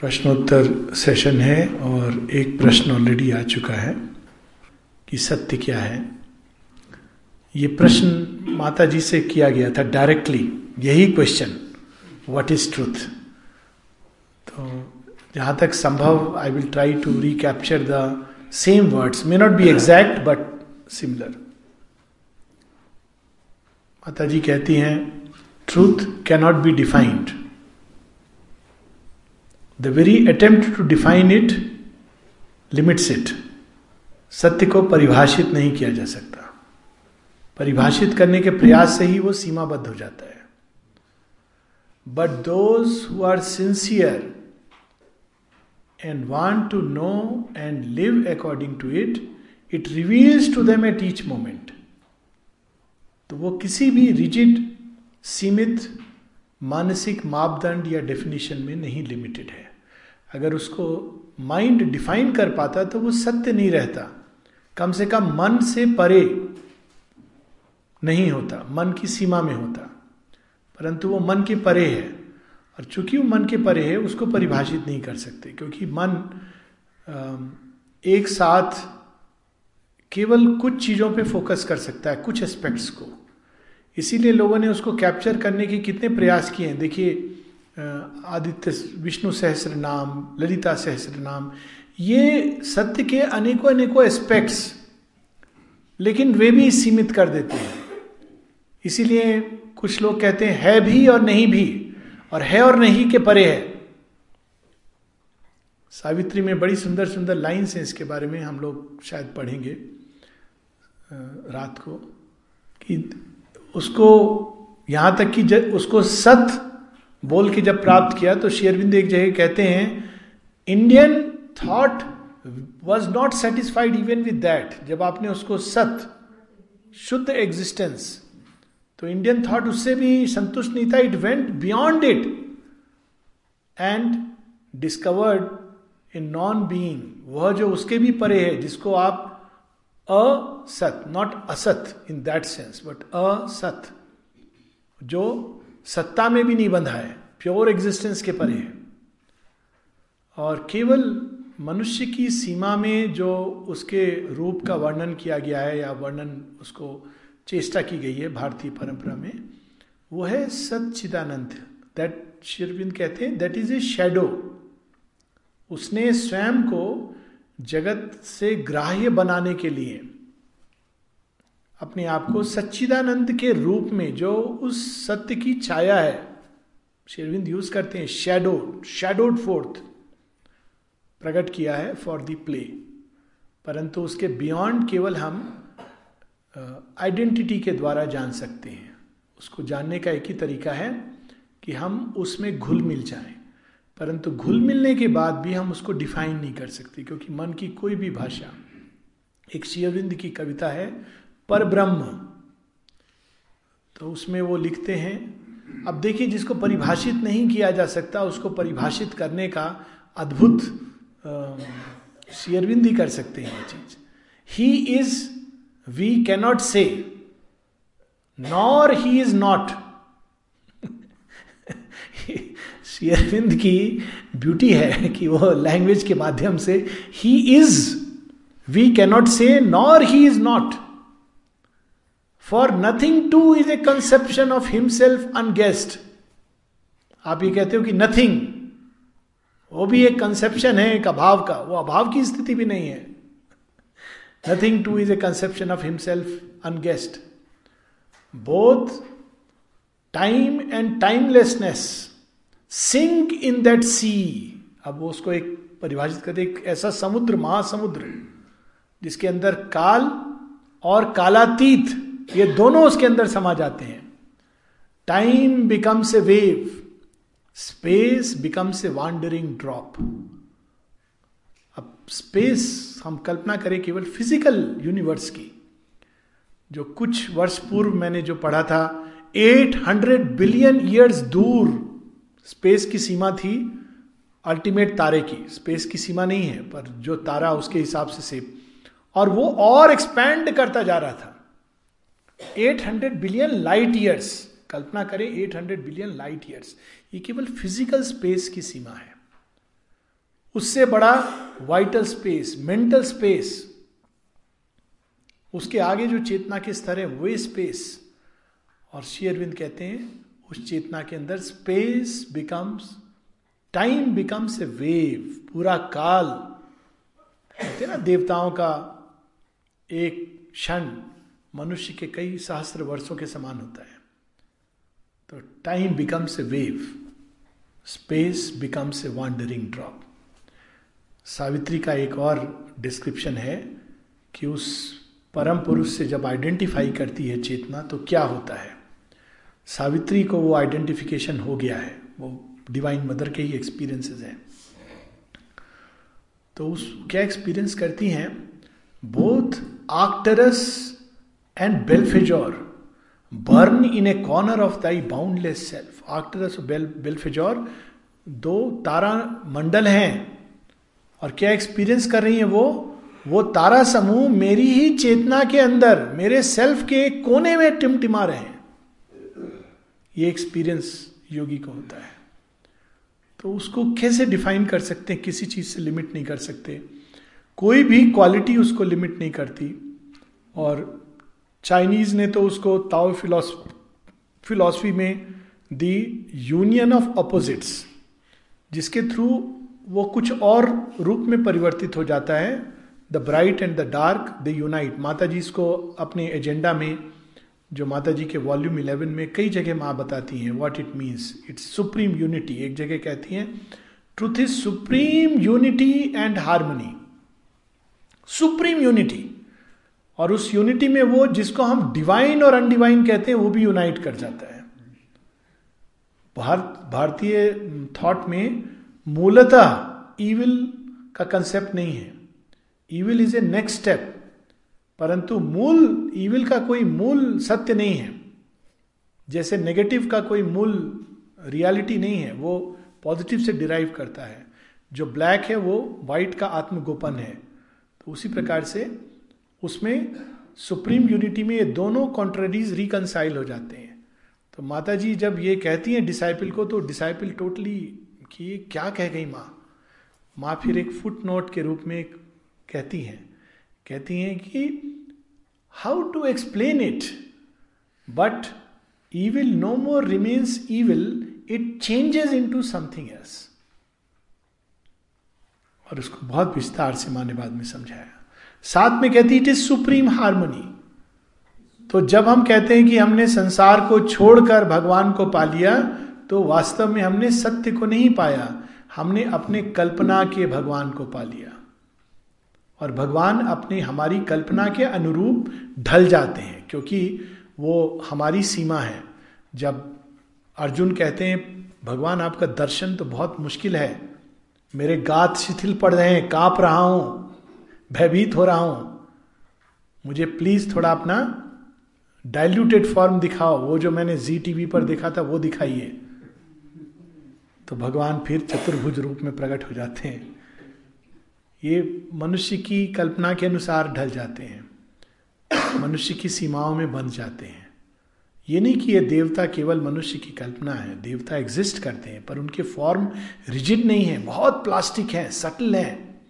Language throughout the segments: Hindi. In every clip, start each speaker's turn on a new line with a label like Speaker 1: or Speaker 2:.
Speaker 1: प्रश्नोत्तर सेशन है और एक प्रश्न ऑलरेडी आ चुका है कि सत्य क्या है। ये प्रश्न माता जी से किया गया था डायरेक्टली यही क्वेश्चन व्हाट इज़ ट्रूथ तो जहाँ तक संभव I will try to recapture the same words may not be exact but similar Mata ji कहती हैं truth cannot be defined the very attempt to define it limits it सत्य को परिभाषित नहीं किया जा सकता। परिभाषित करने के प्रयास से ही वो सीमाबद्ध हो जाता है। But those who are sincere and want to know and live according to it it reveals to them at each moment तो वो किसी भी रिजिड सीमित, मानसिक मापदंड या डेफिनेशन में नहीं लिमिटेड है। अगर उसको माइंड डिफाइन कर पाता तो वो सत्य नहीं रहता। कम से कम मन से परे नहीं होता, मन की सीमा में होता। परंतु वो मन के परे है और चूँकि वो मन के परे है, उसको परिभाषित नहीं कर सकते, क्योंकि मन एक साथ केवल कुछ चीज़ों पे फोकस कर सकता है, कुछ एस्पेक्ट्स को। इसीलिए लोगों ने उसको कैप्चर करने के कितने प्रयास किए हैं। देखिए आदित्य विष्णु सहस्र नाम, ललिता सहस्र नाम, ये सत्य के अनेकों अनेकों एस्पेक्ट्स लेकिन वे भी सीमित कर देते हैं। इसीलिए कुछ लोग कहते हैं, है भी और नहीं भी, और है और नहीं के परे है। सावित्री में बड़ी सुंदर सुंदर लाइन्स हैं, इसके बारे में हम लोग शायद पढ़ेंगे रात को, कि उसको, यहाँ तक कि उसको सत बोल के जब प्राप्त किया तो शेरविंद एक जगह कहते हैं Indian thought was not satisfied even with that जब आपने उसको सत, शुद्ध एग्जिस्टेंस तो इंडियन थॉट उससे भी संतुष्ट नहीं था। It went beyond it and discovered in non being वह जो उसके भी परे है, जिसको आप असत नॉट असत इन दैट सेंस बट असत, जो सत्ता में भी नहीं बंधा है प्योर एग्जिस्टेंस के परे है। और केवल मनुष्य की सीमा में जो उसके रूप का वर्णन किया गया है या वर्णन उसको चेष्टा की गई है भारतीय परंपरा में, वो है सच्चिदानंद। दैट शिरविंद कहते हैं दैट इज़ ए शेडो उसने स्वयं को जगत से ग्राह्य बनाने के लिए अपने आप को सच्चिदानंद के रूप में, जो उस सत्य की छाया है। शेरविंद यूज़ करते हैं शेडो शेडोड फोर्थ प्रकट किया है फॉर द प्ले परंतु उसके बियॉन्ड केवल हम आइडेंटिटी के द्वारा जान सकते हैं। उसको जानने का एक ही तरीका है कि हम उसमें घुल मिल जाएँ। परंतु घुल मिलने के बाद भी हम उसको डिफाइन नहीं कर सकते, क्योंकि मन की कोई भी भाषा, एक शिवरिंद की कविता है पर ब्रह्म। तो उसमें वो लिखते हैं, अब देखिए जिसको परिभाषित नहीं किया जा सकता, उसको परिभाषित करने का अद्भुत शेयरविंद ही कर सकते हैं चीज़। He is we cannot say nor he is not शेयरविंद की ब्यूटी है कि वो लैंग्वेज के माध्यम से he is we cannot say nor he is not for nothing too is a conception of himself unguessed आप ये कहते हो कि नथिंग वो भी एक कंसेप्शन है एक अभाव का, वो अभाव की स्थिति भी नहीं है। Nothing too is a conception of himself unguessed both time and timelessness sink in that sea अब वो उसको एक परिभाषित करते एक ऐसा समुद्र, महासमुद्र, जिसके अंदर काल और कालातीत ये दोनों उसके अंदर समा जाते हैं। Time becomes a wave space becomes a wandering drop अब स्पेस हम कल्पना करें केवल फ़िज़िकल यूनिवर्स की, जो कुछ वर्ष पूर्व मैंने जो पढ़ा था 800 बिलियन ईयर्स दूर स्पेस की सीमा थी अल्टीमेट तारे की। स्पेस की सीमा नहीं है, पर जो तारा उसके हिसाब से सेप और वो और एक्सपैंड करता जा रहा था। 800 बिलियन लाइट ईयर्स। कल्पना करें 800 बिलियन लाइट ईयर्स। ये केवल फ़िज़िकल स्पेस की सीमा है। उससे बड़ा वाइटल स्पेस, मेंटल स्पेस, उसके आगे जो चेतना के स्तर है, वे स्पेस। और शेयरविंद कहते हैं, उस चेतना के अंदर space becomes, time becomes a wave, पूरा काल। कहते ना, देवताओं का एक क्षण। मनुष्य के कई सहस्त्र वर्षों के समान होता है। तो time becomes a wave space becomes a wandering drop Savitri का एक और डिस्क्रिप्शन है कि उस परम पुरुष से जब आइडेंटिफाई करती है चेतना तो क्या होता है? सावित्री को वो आइडेंटिफिकेशन हो गया है। वो डिवाइन मदर के ही एक्सपीरियंसेस हैं। तो उस, क्या एक्सपीरियंस करती हैं? Both and बेलफेजोर burn in a corner of thy boundless self bell बेलफेजोर दो तारा मंडल हैं। और क्या एक्सपीरियंस कर रही है वो? वो तारा समूह मेरी ही चेतना के अंदर, मेरे सेल्फ के कोने में टिमटिमा रहे हैं। ये एक्सपीरियंस योगी को होता है। तो उसको कैसे डिफाइन कर सकते हैं? किसी चीज़ से लिमिट नहीं कर सकते। कोई भी क्वालिटी उसको लिमिट नहीं करती। और चाइनीज़ ने तो उसको ताओ फिलॉसफी में दी यूनियन ऑफ़ अपोजिट्स जिसके थ्रू वो कुछ और रूप में परिवर्तित हो जाता है the bright and the dark the unite Mata ji इसको अपने एजेंडा में, जो माता जी के वॉल्यूम इलेवन में कई जगह माँ बताती हैं what it means it's supreme unity एक जगह कहती हैं truth is supreme unity and harmony supreme unity और उस यूनिटी में वो जिसको हम डिवाइन और अनडिवाइन कहते हैं, वो भी यूनाइट कर जाता है। भारत, भारतीय थॉट में मूलतः ईविल का कंसेप्ट नहीं है। Evil is a next step परंतु मूल ईविल का कोई मूल सत्य नहीं है। जैसे नेगेटिव का कोई मूल रियलिटी नहीं है, वो पॉजिटिव से डिराइव करता है। जो ब्लैक है, वो व्हाइट का आत्मगोपन है। तो उसी प्रकार से उसमें सुप्रीम यूनिटी में ये दोनों कॉन्ट्रडीज रिकनसाइल हो जाते हैं। तो माता जी जब ये कहती हैं डिसाइपल को तो डिसाइपल टोटली कि ये क्या कह गई माँ? माँ फिर एक फुट नोट के रूप में कहती हैं। कहती हैं कि how to explain it but evil no more remains evil it changes into something else और उसको बहुत विस्तार से माँ ने बाद में समझाया। साथ में कहती इट इज़ सुप्रीम हारमोनी तो जब हम कहते हैं कि हमने संसार को छोड़कर भगवान को पा लिया तो वास्तव में हमने सत्य को नहीं पाया। हमने अपने कल्पना के भगवान को पा लिया। और भगवान अपने, हमारी कल्पना के अनुरूप ढल जाते हैं, क्योंकि वो हमारी सीमा है। जब अर्जुन कहते हैं, भगवान, आपका दर्शन तो बहुत मुश्किल है। मेरे गात शिथिल पड़ रहे हैं, काँप रहा हूँ। भयभीत हो रहा हूँ। मुझे प्लीज़ थोड़ा अपना डाइल्यूटेड फॉर्म दिखाओ। वो जो मैंने जी टीवी पर देखा था, वो दिखाइए। तो भगवान फिर चतुर्भुज रूप में प्रकट हो जाते हैं। ये मनुष्य की कल्पना के अनुसार ढल जाते हैं। मनुष्य की सीमाओं में बंध जाते हैं। ये नहीं कि ये देवता केवल मनुष्य की कल्पना है, देवता एग्जिस्ट करते हैं, पर उनके फॉर्म रिजिड नहीं है, बहुत प्लास्टिक है सटल है।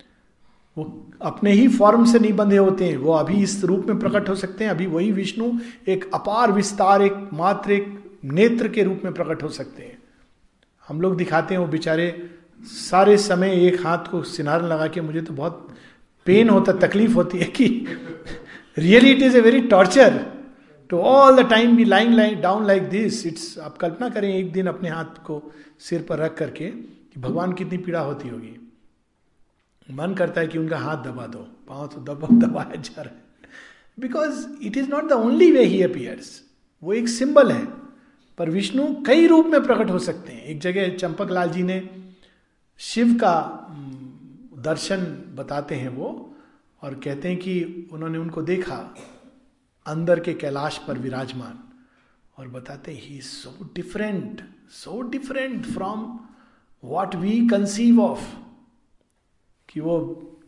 Speaker 1: वो अपने ही फॉर्म से नहीं बंधे होते हैं। वो अभी इस रूप में प्रकट हो सकते हैं। अभी वही विष्णु एक अपार विस्तार, एक मात्र, एक नेत्र के रूप में प्रकट हो सकते हैं। हम लोग दिखाते हैं वो बेचारे सारे समय एक हाथ को सिनार लगा के, मुझे तो बहुत पेन होता, तकलीफ़ होती है कि really it is a very torture to all the time be lying lying down like this it's आप कल्पना करें एक दिन अपने हाथ को सिर पर रख करके कि भगवान कितनी पीड़ा होती होगी। मन करता है कि उनका हाथ दबा दो, पाँव तो दबा, दबाया जा रहा है। Because it is not the only way he appears वो एक सिंबल है। पर विष्णु कई रूप में प्रकट हो सकते हैं। एक जगह चंपक लाल जी ने शिव का दर्शन बताते हैं वो, और कहते हैं कि उन्होंने उनको देखा अंदर के कैलाश पर विराजमान। और बताते ही so different so different from what we conceive of कि वो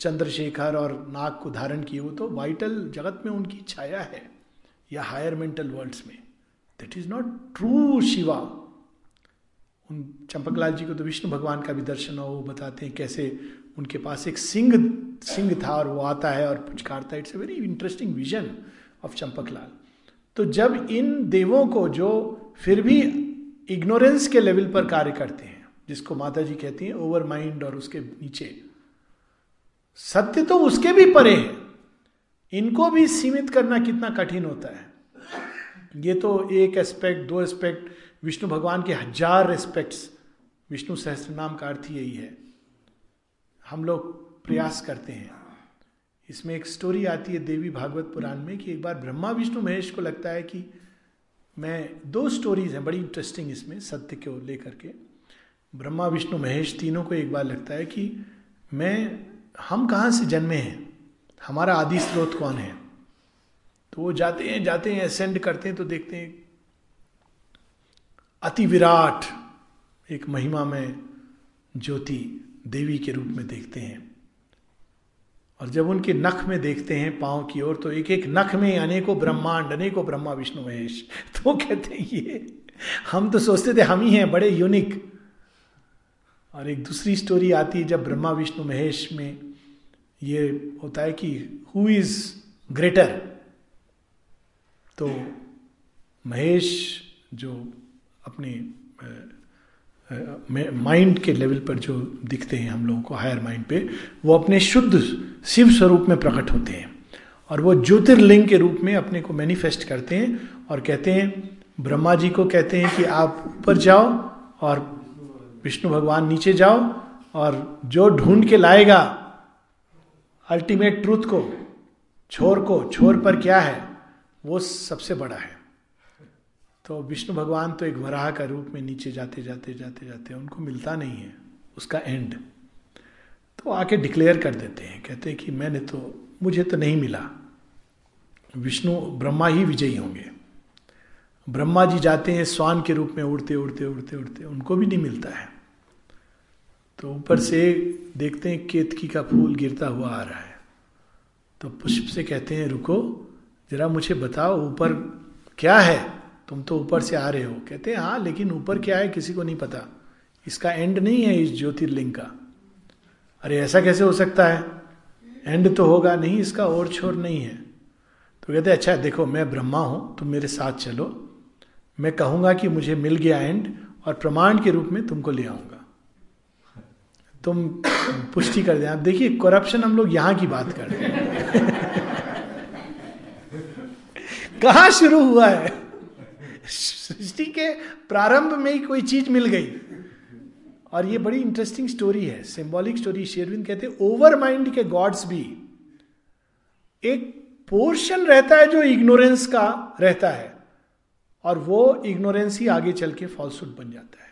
Speaker 1: चंद्रशेखर और नाग को धारण किए वो तो वाइटल जगत में उनकी छाया है, या हायर मेंटल वर्ल्ड्स में। That is not true Shiva उन चंपकलाल जी को तो विष्णु भगवान का भी दर्शन हो, वो बताते हैं कैसे उनके पास एक सिंह सिंह था और वो आता है और पुचकारता है it's a very interesting vision of Champaklal. तो जब इन देवों को जो फिर भी इग्नोरेंस के लेवल पर कार्य करते हैं, जिसको माता जी कहती हैं ओवर माइंड और उसके नीचे सत्य तो उसके भी परे है। इनको भी सीमित करना कितना कठिन होता है। ये तो एक एस्पेक्ट दो एस्पेक्ट विष्णु भगवान के हज़ार एस्पेक्ट्स विष्णु सहस्त्र नाम का अर्थ यही है। हम लोग प्रयास करते हैं। इसमें एक स्टोरी आती है देवी भागवत पुराण में कि एक बार ब्रह्मा विष्णु महेश को लगता है कि मैं दो स्टोरीज हैं, बड़ी इंटरेस्टिंग इसमें, सत्य को लेकर के। ब्रह्मा विष्णु महेश तीनों को एक बार लगता है कि मैं हम कहाँ से जन्मे हैं? हमारा आदि स्रोत कौन है? तो वो जाते हैं जाते हैं असेंड करते हैं तो देखते हैं, अति विराट एक महिमा में ज्योति देवी के रूप में देखते हैं। और जब उनके नख में देखते हैं पाँव की ओर तो एक एक नख में अनेकों ब्रह्मांड, अनेकों ब्रह्मा, विष्णु, महेश। तो कहते हैं, ये, हम तो सोचते थे हम ही हैं, बड़े यूनिक और एक दूसरी स्टोरी आती है जब ब्रह्मा, विष्णु, महेश में ये होता है कि हु इज़ ग्रेटर तो महेश जो अपने माइंड के लेवल पर जो दिखते हैं हम लोगों को हायर माइंड पे, वो अपने शुद्ध शिव स्वरूप में प्रकट होते हैं। और वो ज्योतिर्लिंग के रूप में अपने को मैनिफेस्ट करते हैं और कहते हैं, ब्रह्मा जी को कहते हैं कि आप ऊपर जाओ और विष्णु भगवान नीचे जाओ और जो ढूंढ के लाएगा अल्टीमेट ट्रूथ को, छोर को, छोर पर क्या है, वो सबसे बड़ा है। तो विष्णु भगवान तो एक वराह का रूप में नीचे जाते जाते जाते जाते, उनको मिलता नहीं है, उसका एंड तो आके डिक्लेयर कर देते हैं, कहते हैं कि मैंने तो मुझे तो नहीं मिला। विष्णु ब्रह्मा ही विजयी होंगे। ब्रह्मा जी जाते हैं स्वान के रूप में उड़ते उड़ते उड़ते उड़ते, उनको भी नहीं मिलता है। तो ऊपर से देखते हैं, केतकी का फूल गिरता हुआ आ रहा है। तो पुष्प से कहते हैं, रुको, जरा मुझे बताओ, ऊपर क्या है? तुम तो ऊपर से आ रहे हो। कहते हैं हाँ लेकिन ऊपर क्या है, किसी को नहीं पता। इसका एंड नहीं है इस ज्योतिर्लिंग का। अरे, ऐसा कैसे हो सकता है? एंड तो होगा, नहीं, इसका और छोर नहीं है। तो कहते अच्छा देखो, मैं ब्रह्मा हूँ, तुम मेरे साथ चलो। मैं कहूँगा कि मुझे मिल गया एंड और प्रमाण के रूप में तुमको ले आऊँगा। तुम पुष्टि कर दें। देखिए करप्शन हम लोग यहाँ की बात कर रहे हैं। कहा शुरू हुआ है? सृष्टि के प्रारंभ में ही कोई चीज़ मिल गई। और ये बड़ी इंटरेस्टिंग स्टोरी है। सिंबॉलिक स्टोरी शेरविंद कहते हैं ओवर माइंड के गॉड्स भी एक पोर्शन रहता है जो इग्नोरेंस का रहता है। और वो इग्नोरेंस ही आगे चल के फॉल्सूट बन जाता है।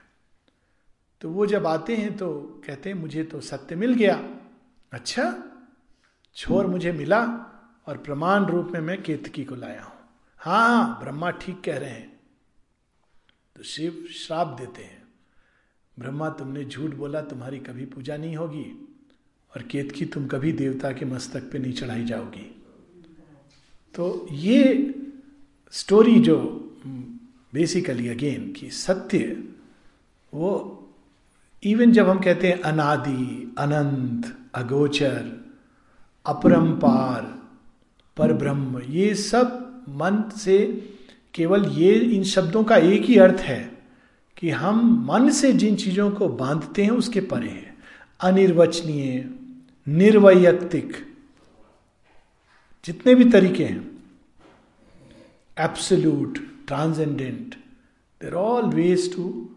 Speaker 1: तो वो जब आते हैं तो कहते हैं, मुझे तो सत्य मिल गया। अच्छा छोर मुझे मिला और प्रमाण रूप में मैं केतकी को लाया हूँ। हाँ ब्रह्मा ठीक कह रहे हैं। तो शिव श्राप देते हैं, ब्रह्मा, तुमने झूठ बोला, तुम्हारी कभी पूजा नहीं होगी और केतकी तुम कभी देवता के मस्तक पे नहीं चढ़ाई जाओगी। तो ये स्टोरी जो बेसिकली अगेन कि सत्य, वो इवन जब हम कहते हैं अनादि, अनंत, अगोचर, अपरंपार पर ब्रह्म ये सब मन से केवल ये इन शब्दों का एक ही अर्थ है कि हम मन से जिन चीज़ों को बांधते हैं, उसके परे हैं। अनिर्वचनीय, निर्वैयक्तिक, जितने भी तरीके हैं। Absolute transcendent there all ways to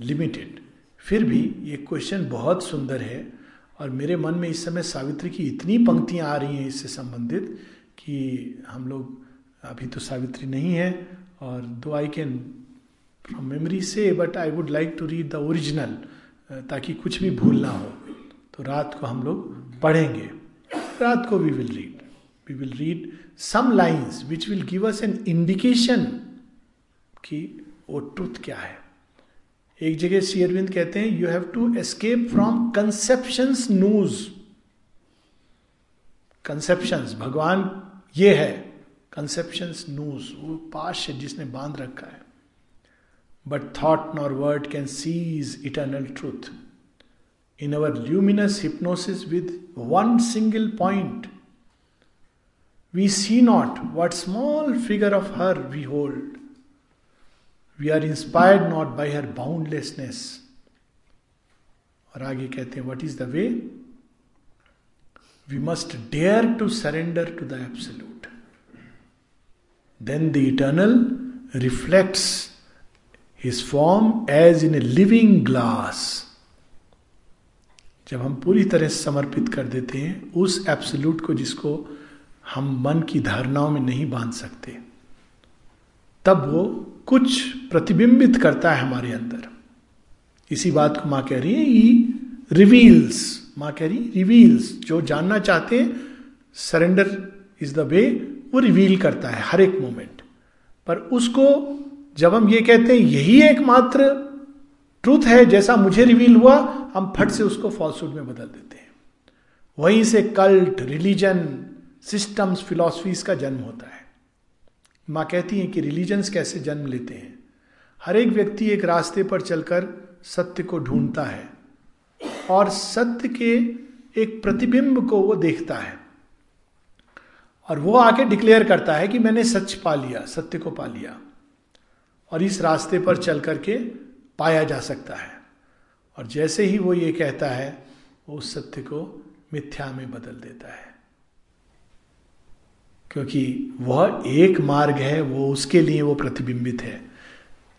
Speaker 1: limited फिर भी ये क्वेश्चन बहुत सुंदर है और मेरे मन में इस समय सावित्री की इतनी पंक्तियाँ आ रही हैं इससे संबंधित कि हम लोग अभी तो सावित्री नहीं है और though I can from memory से but I would like to read the original ताकि कुछ भी भूल ना हो। तो रात को हम लोग पढ़ेंगे। रात को we will read we will read some lines which will give us an indication कि वो ट्रुथ क्या है। एक जगह शेयरविंद कहते हैं you have to escape from conception noose conception भगवान ये है कंसेप्शन नूज वो पाश है जिसने बाँध रखा है। But thought nor word can seize eternal truth in our luminous hypnosis with one single point, we see not what small figure of her we hold. We are inspired not by her boundlessness. और आगे कहते हैं what is the way we must dare to surrender to the absolute then the eternal reflects his form as in a living glass जब हम पूरी तरह समर्पित कर देते हैं, उस एब्सोल्यूट को जिसको हम मन की धारणाओं में नहीं बाँध सकते। तब वो कुछ प्रतिबिंबित करता है हमारे अंदर। इसी बात को माँ कह रही है, ई रिवील्स। माँ कह रही रिवील्स। जो जानना चाहते हैं, सरेंडर इज़ द वे, वो रिवील करता है हर एक मोमेंट। पर उसको जब हम ये कहते हैं, यही एकमात्र ट्रूथ है, जैसा मुझे रिवील हुआ, हम फट से उसको फॉल्सूड में बदल देते हैं। वहीं से कल्ट, रिलीजन सिस्टम्स, फिलॉसफीज का जन्म होता है। माँ कहती हैं कि रिलीजन्स कैसे जन्म लेते हैं। हर एक व्यक्ति एक रास्ते पर चलकर सत्य को ढूंढता है और सत्य के एक प्रतिबिंब को वो देखता है और वो आके डिक्लेयर करता है कि मैंने सच पा लिया, सत्य को पा लिया और इस रास्ते पर चल करके पाया जा सकता है। और जैसे ही वो ये कहता है, वो उस सत्य को मिथ्या में बदल देता है। क्योंकि वह एक मार्ग है, वो उसके लिए वो प्रतिबिंबित है।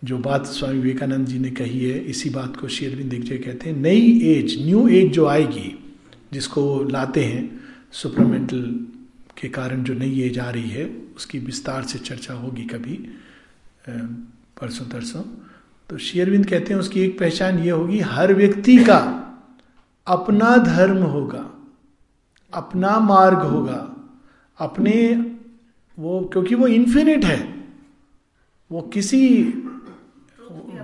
Speaker 1: जो बात स्वामी विवेकानंद जी ने कही है, इसी बात को शेरविंद दिग्जय कहते हैं, नई एज, न्यू एज जो आएगी, जिसको लाते हैं, सुपरमेंटल के कारण जो नई एज आ रही है, उसकी विस्तार से चर्चा होगी कभी परसों तरसों। तो शेयरविंद कहते हैं, उसकी एक पहचान ये होगी, हर व्यक्ति का अपना धर्म होगा, अपना मार्ग होगा अपने वो क्योंकि वो इन्फिनिट है वो किसी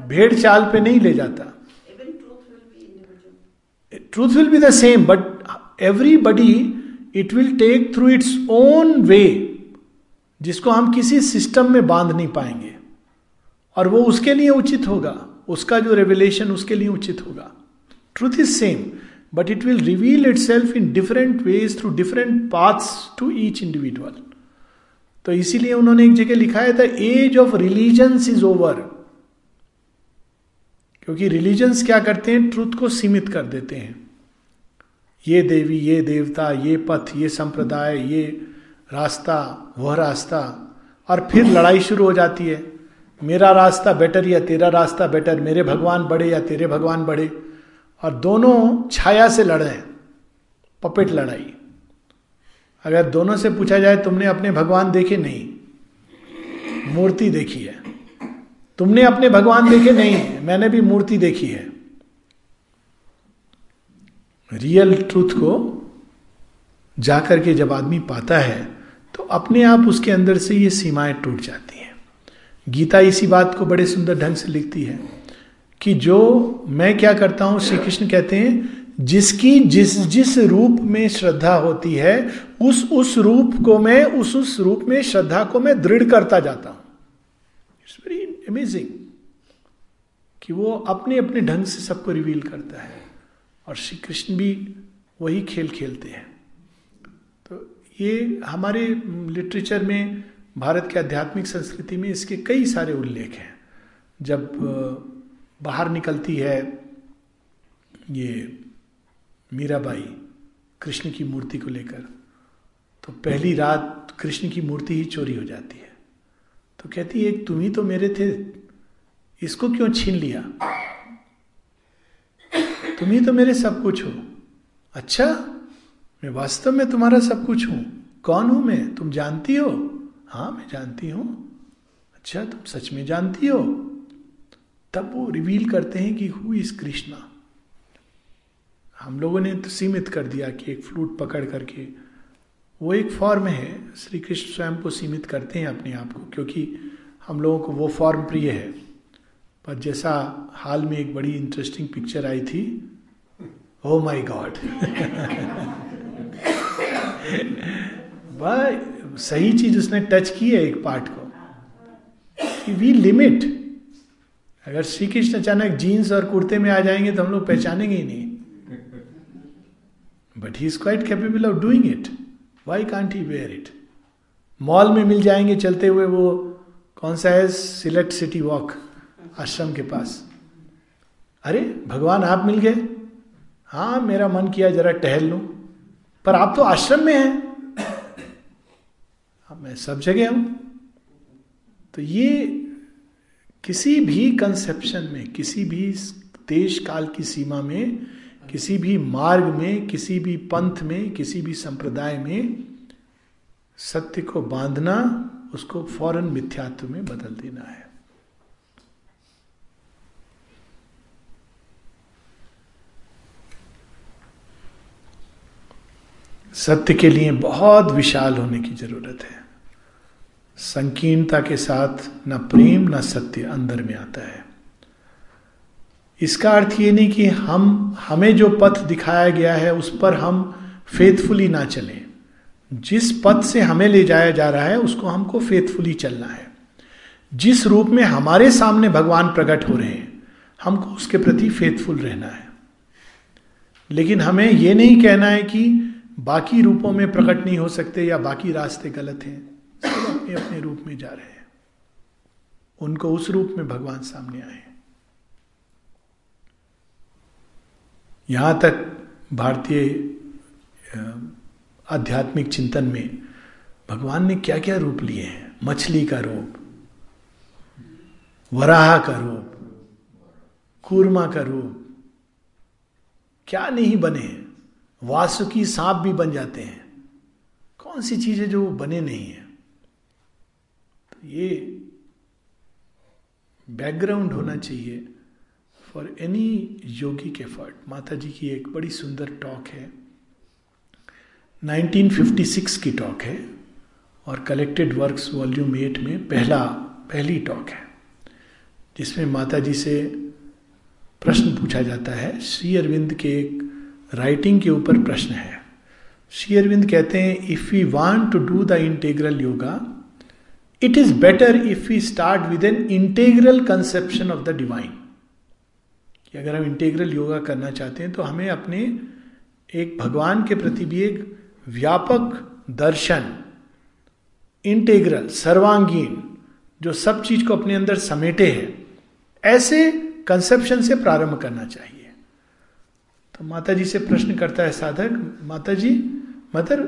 Speaker 1: भेड़ चाल पे नहीं ले जाता। Truth will be the same but everybody it will take through its own way जिसको हम किसी सिस्टम में बाँध नहीं पाएँगे। और वो उसके लिए उचित होगा उसका जो रेवलेशन उसके लिए उचित होगा। Truth is same it will reveal itself in different ways through different paths to each individual तो इसीलिए उन्होंने एक जगह लिखा है the age of religions is over क्योंकि रिलीजन्स क्या करते हैं? ट्रुथ को सीमित कर देते हैं। ये देवी, ये देवता, ये पथ, ये संप्रदाय, ये रास्ता, वह रास्ता। और फिर लड़ाई शुरू हो जाती है। मेरा रास्ता बेटर या तेरा रास्ता बेटर? मेरे भगवान बड़े या तेरे भगवान बड़े? और दोनों छाया से लड़ रहे पपेट लड़ाई। अगर दोनों से पूछा जाए, तुमने अपने भगवान देखे नहीं, मूर्ति देखी है। तुमने अपने भगवान देखे नहीं, मैंने भी मूर्ति देखी है। रियल ट्रूथ को जाकर के जब आदमी पाता है तो अपने आप उसके अंदर से ये सीमाएँ टूट जाती हैं। गीता इसी बात को बड़े सुंदर ढंग से लिखती है। कि जो मैं क्या करता हूँ श्री कृष्ण कहते हैं, जिसकी जिस जिस रूप में श्रद्धा होती है, उस उस रूप को मैं, उस उस रूप में श्रद्धा को मैं दृढ़ करता जाता हूँ। इट्स वेरी अमेजिंग कि वो अपने अपने ढंग से सबको रिवील करता है। और श्री कृष्ण भी वही खेल खेलते हैं। तो ये हमारे लिटरेचर में, भारत के आध्यात्मिक संस्कृति में इसके कई सारे उल्लेख हैं। जब बाहर निकलती है ये मीराबाई कृष्ण की मूर्ति को लेकर। तो पहली रात कृष्ण की मूर्ति ही चोरी हो जाती है। तो कहती एक तुम ही तो मेरे थे। इसको क्यों छीन लिया? तुम ही तो मेरे सब कुछ हो। अच्छा मैं वास्तव में तुम्हारा सब कुछ हूँ। कौन हूँ मैं? तुम जानती हो? हाँ मैं जानती हूँ। अच्छा तुम सच में जानती हो? तब वो रिवील करते हैं कि हु इज़ कृष्णा हम लोगों ने तो सीमित कर दिया कि एक फ्लूट पकड़ करके। वो एक फॉर्म है, श्री कृष्ण स्वयं को सीमित करते हैं अपने आप को, क्योंकि हम लोगों को वो फॉर्म प्रिय है। पर जैसा हाल में एक बड़ी इंटरेस्टिंग पिक्चर आई थी ओ माई गॉड सही चीज़ उसने टच की है एक पार्ट कि। वी लिमिट अगर श्री कृष्ण अचानक जीन्स और कुर्ते में आ जाएँगे तो हम लोग पहचानेंगे ही नहीं। But he is quite capable of doing it why can't he where it mall में मिल जाएँगे चलते हुए वो, कौन सा है? सिलेक्ट सिटी वॉक आश्रम के पास। अरे, भगवान आप मिल गए। हाँ मेरा मन किया जरा टहल लू। पर आप तो आश्रम में हैं। मैं सब जगह हूँ। तो ये किसी भी कंसेप्शन में, किसी भी देश काल की सीमा में, किसी भी मार्ग में, किसी भी पंथ में, किसी भी संप्रदाय में सत्य को बांधना, उसको फ़ौरन मिथ्यात्व में बदल देना है। सत्य के लिए बहुत विशाल होने की ज़रूरत है। संकीर्णता के साथ न प्रेम, न सत्य अंदर में आता है। इसका अर्थ ये नहीं कि हम, हमें जो पथ दिखाया गया है, उस पर हम फेथफुली ना चलें। जिस पथ से हमें ले जाया जा रहा है, उसको हमको फेथफुली चलना है। जिस रूप में हमारे सामने भगवान प्रकट हो रहे हैं, हमको उसके प्रति फेथफुल रहना है। लेकिन हमें यह नहीं कहना है कि बाकी रूपों में प्रकट नहीं हो सकते या बाकी रास्ते गलत हैं। सब अपने अपने रूप में जा रहे हैं। उनको उस रूप में भगवान सामने आए यहाँ तक भारतीय आध्यात्मिक चिंतन में भगवान ने क्या क्या रूप लिए हैं? मछली का रूप, वराह का रूप, कूर्मा का रूप, क्या नहीं बने वासुकी सांप भी बन जाते हैं। कौन सी चीज़ें जो बने नहीं है? ये बैकग्राउंड होना चाहिए फॉर एनी योगिक एफर्ट माता जी की एक बड़ी सुंदर टॉक है। 1956 की टॉक है और कलेक्टेड वर्क्स वॉल्यूम एट में पहला, पहली टॉक है, जिसमें माता जी से प्रश्न पूछा जाता है। श्री अरविंद के एक राइटिंग के ऊपर प्रश्न है। श्री अरविंद कहते हैं if you want to do the integral yoga it is better if we start with an integral conception of the divine कि अगर हम इंटेग्रल योगा करना चाहते हैं तो हमें अपने एक भगवान के प्रति भी एक व्यापक दर्शन इंटेग्रल सर्वांगीण, जो सब चीज़ को अपने अंदर समेटे है, ऐसे कंसेप्शन से प्रारंभ करना चाहिए। तो माता जी से प्रश्न करता है साधक Mata ji mother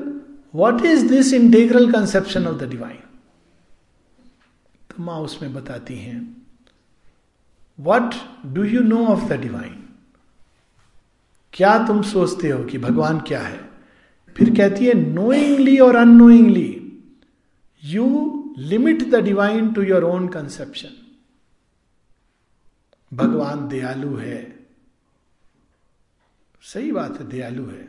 Speaker 1: what is this integral conception of the divine तो माँ उसमें बताती हैं what do you know of the divine क्या तुम सोचते हो कि भगवान क्या है? फिर कहती है नोइंगली और unknowingly you limit the divine to your own conception भगवान दयालु है। सही बात है, दयालु है।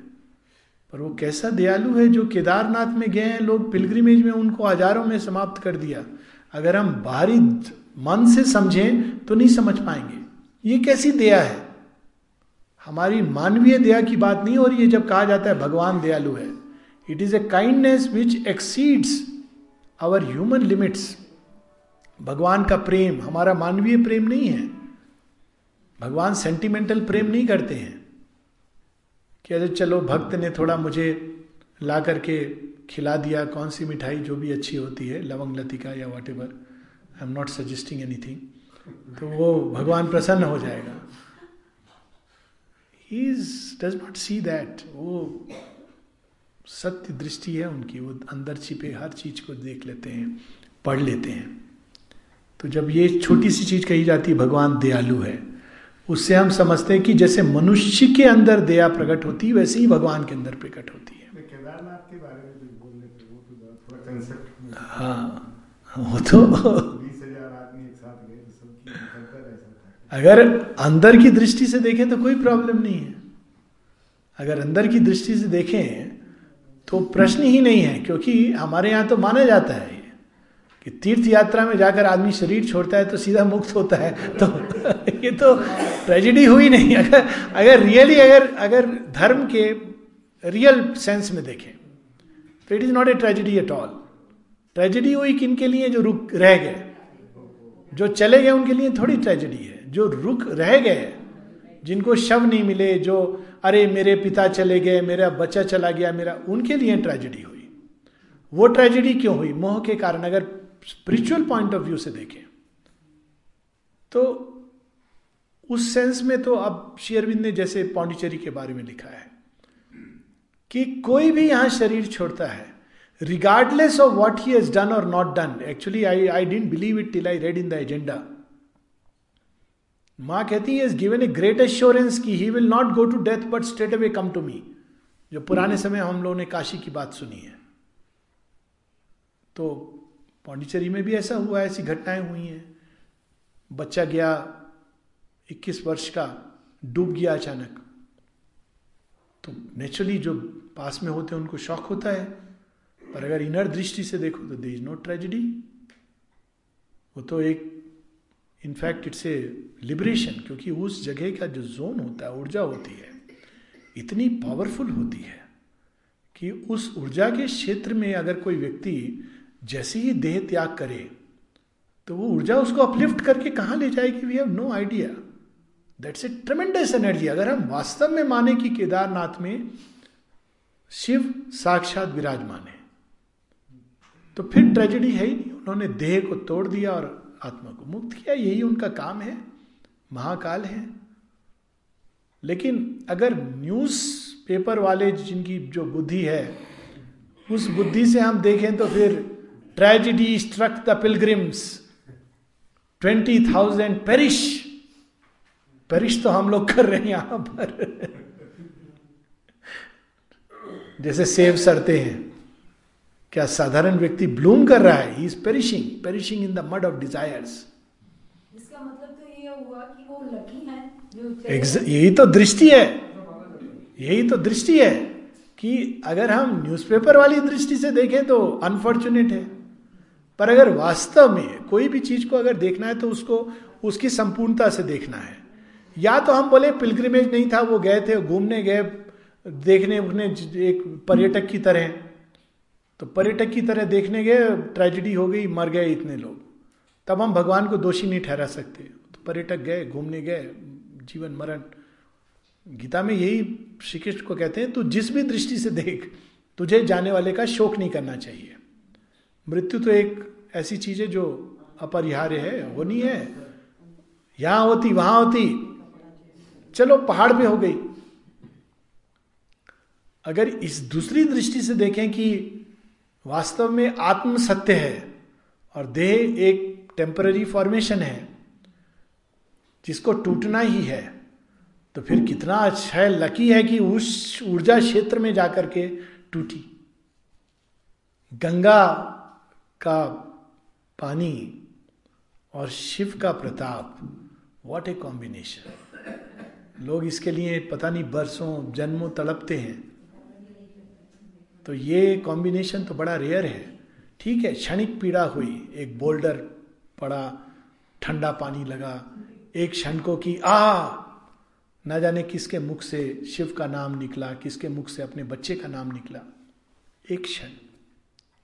Speaker 1: पर वो कैसा दयालु है जो केदारनाथ में गए हैं, लोग पिलग्रिमेज में उनको हज़ारों में समाप्त कर दिया। अगर हम बाहरी मन से समझें तो नहीं समझ पाएँगे। ये कैसी दया है? हमारी मानवीय दया की बात नहीं हो रही है जब कहा जाता है भगवान दयालु है। It is a kindness which exceeds our human limits भगवान का प्रेम, हमारा मानवीय प्रेम नहीं है। भगवान सेंटिमेंटल प्रेम नहीं करते हैं। कि अरे चलो, भक्त ने थोड़ा मुझे ला करके खिला दिया, कौन सी मिठाई जो भी अच्छी होती है, लवंग, लतिका या whatever I am not suggesting anything तो वो भगवान प्रसन्न हो जाएगा। He does not see that वो सत्य दृष्टि है उनकी, वो अंदर छिपे हर चीज़ को देख लेते हैं, पढ़ लेते हैं। तो जब ये छोटी सी चीज़ कही जाती है, भगवान दयालु है, उससे हम समझते हैं कि जैसे मनुष्य के अंदर दया प्रकट होती है, वैसे ही भगवान के अंदर प्रकट होती है। केदारनाथ के बारे में तो हाँ वो तो अगर अंदर की दृष्टि से देखें तो कोई प्रॉब्लम नहीं है। अगर अंदर की दृष्टि से देखें तो प्रश्न ही नहीं है क्योंकि हमारे यहाँ तो माना जाता है कि तीर्थ यात्रा में जाकर आदमी शरीर छोड़ता है तो सीधा मुक्त होता है। तो ये तो ट्रेजिडी हुई नहीं। अगर अगर रियली अगर अगर धर्म के रियल सेंस में देखें तो it is not a tragedy at all tragedy हुई किन के लिए? जो रुक रह गए। जो चले गए, उनके लिए थोड़ी ट्रेजिडी है। जो रुक रह गए, जिनको शव नहीं मिले, जो, अरे, मेरे पिता चले गए, मेरा बच्चा चला गया, मेरा, उनके लिए ट्रेजेडी हुई। वो ट्रेजेडी क्यों हुई? मोह के कारण, अगर स्पिरिचुअल पॉइंट ऑफ़ व्यू से देखें। तो उस सेंस में तो अब शेयरविंद ने जैसे पौंडिचेरी के बारे में लिखा है। कि कोई भी यहाँ शरीर छोड़ता है regardless of what he has done और not done actually I I didn't believe it till I read in the agenda माँ कहती है गिवन ए ग्रेट एश्योरेंस की he will not go to death but straight away come to me जो पुराने समय हम लोगों ने काशी की बात सुनी है। तो पौंडीचेरी में भी ऐसा हुआ, ऐसी घटनाएँ हुई हैं। बच्चा गया 21 वर्ष का, डूब गया अचानक। तो नेचुरली जो पास में होते हैं, उनको शौक होता है। पर अगर इनर दृष्टि से देखो तो दे इज़ नो ट्रेजिडी वो तो एक इनफैक्ट इट्स ए लिबरेशन क्योंकि उस जगह का जो जोन होता है, ऊर्जा होती है, इतनी पावरफुल होती है कि उस ऊर्जा के क्षेत्र में अगर कोई व्यक्ति जैसे ही देह त्याग करे तो वो ऊर्जा उसको अपलिफ्ट करके कहाँ ले जाएगी? We have no idea that's a tremendous energy अगर हम वास्तव में माने कि केदारनाथ में शिव साक्षात विराजमान है। तो फिर ट्रेजेडी है ही नहीं। उन्होंने देह को तोड़ दिया और आत्मा को मुक्त किया। यही उनका काम है। महाकाल है। लेकिन अगर न्यूज़ पेपर वाले जिनकी जो बुद्धि है, उस बुद्धि से हम देखें तो फिर tragedy struck the pilgrims twenty thousand perish perish तो हम लोग कर रहे हैं यहाँ पर। जैसे सेव सरते हैं। क्या साधारण व्यक्ति ब्लूम कर रहा है? He is perishing perishing in the mud of desires
Speaker 2: इसका मतलब तो ये हुआ कि वो लकी है
Speaker 1: जो यही तो दृष्टि है। यही तो दृष्टि है कि अगर हम न्यूज़पेपर वाली दृष्टि से देखें तो अनफॉर्चुनेट है। पर अगर वास्तव में कोई भी चीज़ को अगर देखना है तो उसको उसकी संपूर्णता से देखना है। या तो हम बोले पिलग्रिमेज नहीं था वो गए थे घूमने गए देखने उठने एक पर्यटक की तरह। तो पर्यटक की तरह देखने गए, ट्रेजिडी हो गई, मर गए इतने लोग। तब हम भगवान को दोषी नहीं ठहरा सकते। तो पर्यटक गए, घूमने गए, जीवन मरण। गीता में यही श्री कृष्ण को कहते हैं, तू जिस भी दृष्टि से देख, तुझे जाने वाले का शोक नहीं करना चाहिए। मृत्यु तो एक ऐसी चीज़ है जो अपरिहार्य है, होनी है। यहाँ होती, वहाँ होती। चलो, पहाड़ पे हो गई। अगर इस दूसरी दृष्टि से देखें कि वास्तव में आत्म सत्य है और देह एक टेम्पररी फॉर्मेशन है, जिसको टूटना ही है तो फिर कितना अच्छा है लकी है कि उस ऊर्जा क्षेत्र में जाकर के टूटी। गंगा का पानी और शिव का प्रताप व्हाट ए कॉम्बिनेशन लोग इसके लिए पता नहीं, बरसों, जन्मों तड़पते हैं। तो ये कॉम्बिनेशन तो बड़ा रेयर है। ठीक है, क्षणिक पीड़ा हुई, एक बोल्डर पड़ा, ठंडा पानी लगा, एक क्षण को कि, आ, ना जाने किसके मुख से शिव का नाम निकला, किसके मुख से अपने बच्चे का नाम निकला। एक क्षण।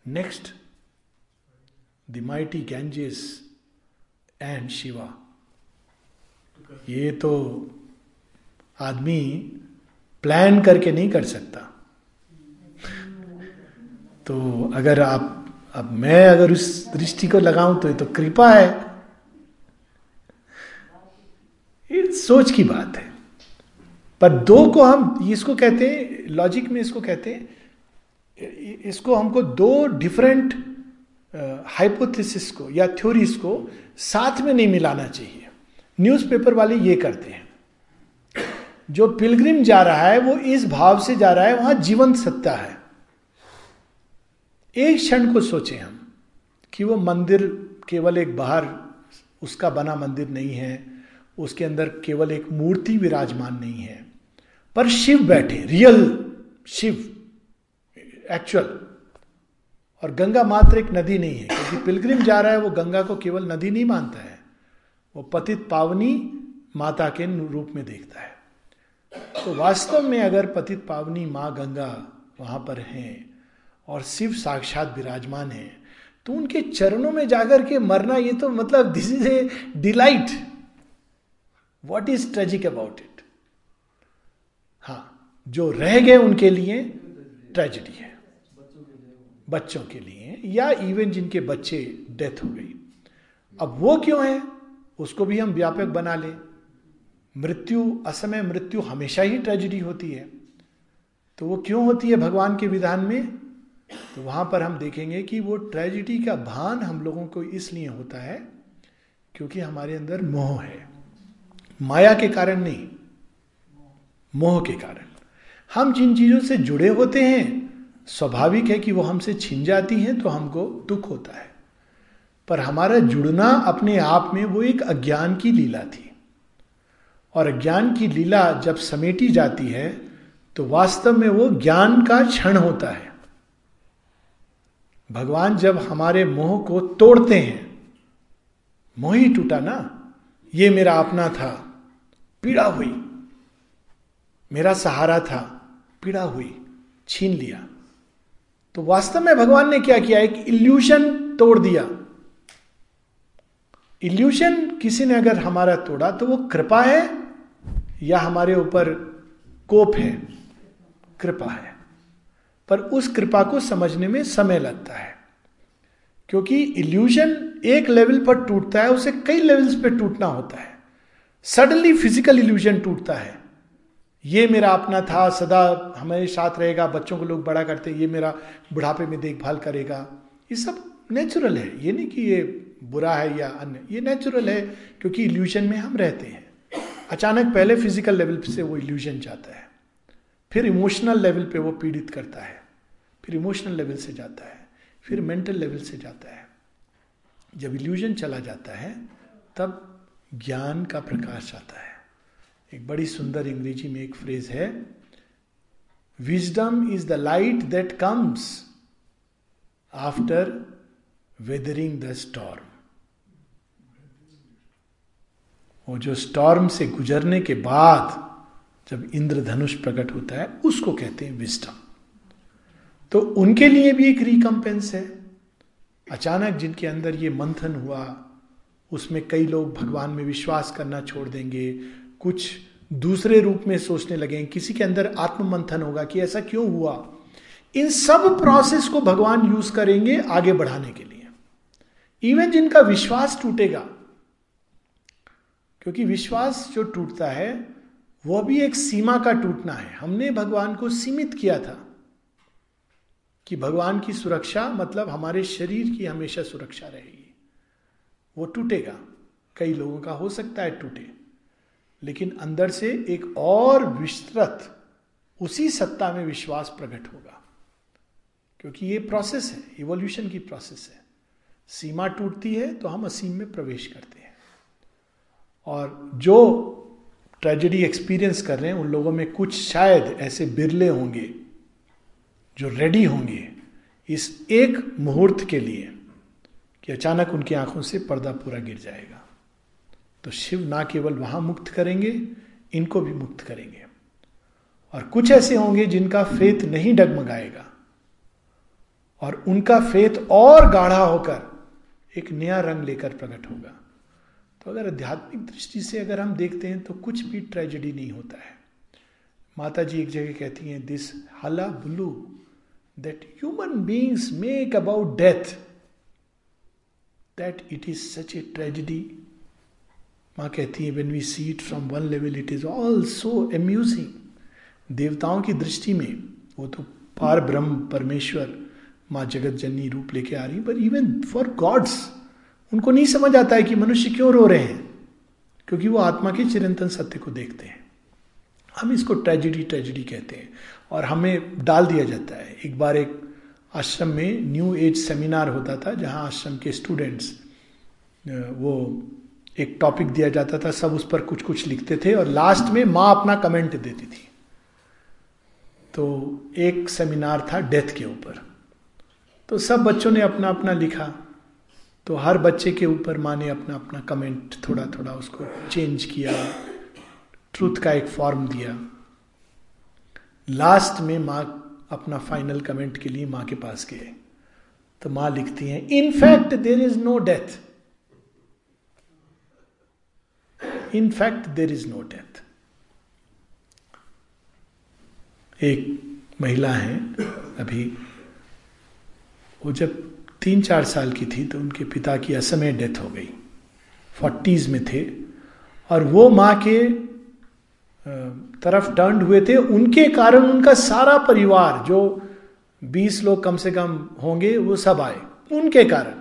Speaker 1: Next the mighty Ganges and Shiva ये तो आदमी प्लान करके नहीं कर सकता। तो अगर आप, अब मैं अगर उस दृष्टि को लगाऊँ तो ये तो कृपा है। ये सोच की बात है। पर दो को हम इसको कहते हैं लॉजिक में इसको कहते हैं, इसको हमको दो डिफरेंट हाइपोथेसिस को या थ्योरीज को साथ में नहीं मिलाना चाहिए। न्यूज़पेपर वाले ये करते हैं। जो पिलग्रिम जा रहा है, वो इस भाव से जा रहा है, वहाँ जीवंत सत्ता है। एक क्षण को सोचें हम कि वो मंदिर केवल एक बाहर, उसका बना मंदिर नहीं है, उसके अंदर केवल एक मूर्ति विराजमान नहीं है। पर शिव बैठे रियल शिव एक्चुअल और गंगा मात्र एक नदी नहीं है, क्योंकि पिलग्रिम जा रहा है, वो गंगा को केवल नदी नहीं मानता है, वो पतित पावनी माता के रूप में देखता है। तो वास्तव में अगर पतित पावनी माँ गंगा वहाँ पर हैं और शिव साक्षात विराजमान है। तो उनके चरणों में जाकर के मरना ये तो मतलब this is a delight what is tragic about it हाँ जो रह गए उनके लिए ट्रेजिडी है। बच्चों के लिए या इवन जिनके बच्चे डेथ हो गई। अब वो क्यों है? उसको भी हम व्यापक बना लें। मृत्यु, असमय मृत्यु हमेशा ही ट्रेजिडी होती है। तो वो क्यों होती है भगवान के विधान में? तो वहाँ पर हम देखेंगे कि वो ट्रेजिडी का भान हम लोगों को इसलिए होता है क्योंकि हमारे अंदर मोह है। माया के कारण नहीं, मोह के कारण। हम जिन चीज़ों से जुड़े होते हैं, स्वाभाविक है कि वो हमसे छिन जाती हैं तो हमको दुख होता है। पर हमारा जुड़ना अपने आप में वो एक अज्ञान की लीला थी। और अज्ञान की लीला जब समेटी जाती है तो वास्तव में वो ज्ञान का क्षण होता है। भगवान जब हमारे मोह को तोड़ते हैं, मोह ही टूटा ना, ये मेरा अपना था, पीड़ा हुई। मेरा सहारा था, पीड़ा हुई, छीन लिया। तो वास्तव में भगवान ने क्या किया? एक इल्यूशन तोड़ दिया। इल्यूशन किसी ने अगर हमारा तोड़ा तो वो कृपा है या हमारे ऊपर कोप है? कृपा है। पर उस कृपा को समझने में समय लगता है। क्योंकि इल्यूजन एक लेवल पर टूटता है, उसे कई लेवल्स पे टूटना होता है। सडनली फ़िज़िकल इल्यूजन टूटता है। ये मेरा अपना था, सदा हमारे साथ रहेगा, बच्चों को लोग बड़ा करते ये मेरा बुढ़ापे में देखभाल करेगा। ये सब नेचुरल है। ये नहीं कि ये बुरा है या अन्य, ये नेचुरल है क्योंकि इल्यूजन में हम रहते हैं। अचानक पहले फ़िज़िकल लेवल से वो इल्यूजन जाता है। फिर इमोशनल लेवल पे वो पीड़ित करता है। फिर इमोशनल लेवल से जाता है, फिर मेंटल लेवल से जाता है। जब इल्यूजन चला जाता है, तब ज्ञान का प्रकाश आता है। एक बड़ी सुंदर अंग्रेज़ी में एक फ्रेज है wisdom is the light that comes after weathering the storm वो जो स्टॉर्म से गुजरने के बाद जब इंद्रधनुष प्रकट होता है, उसको कहते हैं विस्टम तो उनके लिए भी एक रिकम्पेंस है। अचानक जिनके अंदर ये मंथन हुआ, उसमें कई लोग भगवान में विश्वास करना छोड़ देंगे। कुछ दूसरे रूप में सोचने लगे, किसी के अंदर आत्म मंथन होगा कि ऐसा क्यों हुआ? इन सब प्रोसेस को भगवान यूज़ करेंगे आगे बढ़ाने के लिए। इवन जिनका विश्वास टूटेगा, क्योंकि विश्वास जो टूटता है, वो भी एक सीमा का टूटना है। हमने भगवान को सीमित किया था। कि भगवान की सुरक्षा मतलब हमारे शरीर की हमेशा सुरक्षा रहेगी। वो टूटेगा। कई लोगों का हो सकता है टूटे। लेकिन अंदर से एक और विस्तृत, उसी सत्ता में विश्वास प्रकट होगा। क्योंकि ये प्रोसेस है इवोल्यूशन की प्रोसेस है। सीमा टूटती है तो हम असीम में प्रवेश करते हैं। और जो ट्रेजेडी एक्सपीरियंस कर रहे हैं, उन लोगों में कुछ शायद ऐसे बिरले होंगे। जो रेडी होंगे इस एक मुहूर्त के लिए कि अचानक उनकी आँखों से पर्दा पूरा गिर जाएगा। तो शिव ना केवल वहाँ मुक्त करेंगे, इनको भी मुक्त करेंगे। और कुछ ऐसे होंगे जिनका फेत नहीं डगमगाएगा। और उनका फेत और गाढ़ा होकर एक नया रंग लेकर प्रकट होगा। तो अगर आध्यात्मिक दृष्टि से अगर हम देखते हैं तो कुछ भी ट्रेजेडी नहीं होता है। माता जी एक जगह कहती हैं this hullabaloo that human beings make about death that it is such a tragedy माँ कहती है when we see it from one level it is all so amusing देवताओं की दृष्टि में वो तो पार ब्रह्म परमेश्वर माँ जगत जननी रूप लेके आ रही पर इवन फॉर गॉड्स उनको नहीं समझ आता है कि मनुष्य क्यों रो रहे हैं क्योंकि वो आत्मा के चिरंतन सत्य को देखते हैं हम इसको ट्रेजिडी ट्रेजिडी कहते हैं और हमें डाल दिया जाता है। एक बार एक आश्रम में न्यू एज सेमिनार होता था, जहाँ आश्रम के स्टूडेंट्स वो एक टॉपिक दिया जाता था, सब उस पर कुछ कुछ लिखते थे और लास्ट में माँ अपना कमेंट देती थी। तो एक सेमिनार था डेथ के ऊपर। तो सब बच्चों ने अपना अपना लिखा। तो हर बच्चे के ऊपर माँ ने अपना अपना कमेंट थोड़ा थोड़ा उसको चेंज किया। ट्रूथ का एक फॉर्म दिया। लास्ट में माँ अपना फाइनल कमेंट के लिए माँ के पास गए। तो माँ लिखती हैं in fact there is no death in fact there is no death एक महिला है, अभी, वो जब तीन चार साल की थी तो उनके पिता की असमय डेथ हो गई। फोर्टीज में थे, और वो माँ के तरफ़ टर्न हुए थे। उनके कारण उनका सारा परिवार, जो बीस लोग कम से कम होंगे, वो सब आए। उनके कारण।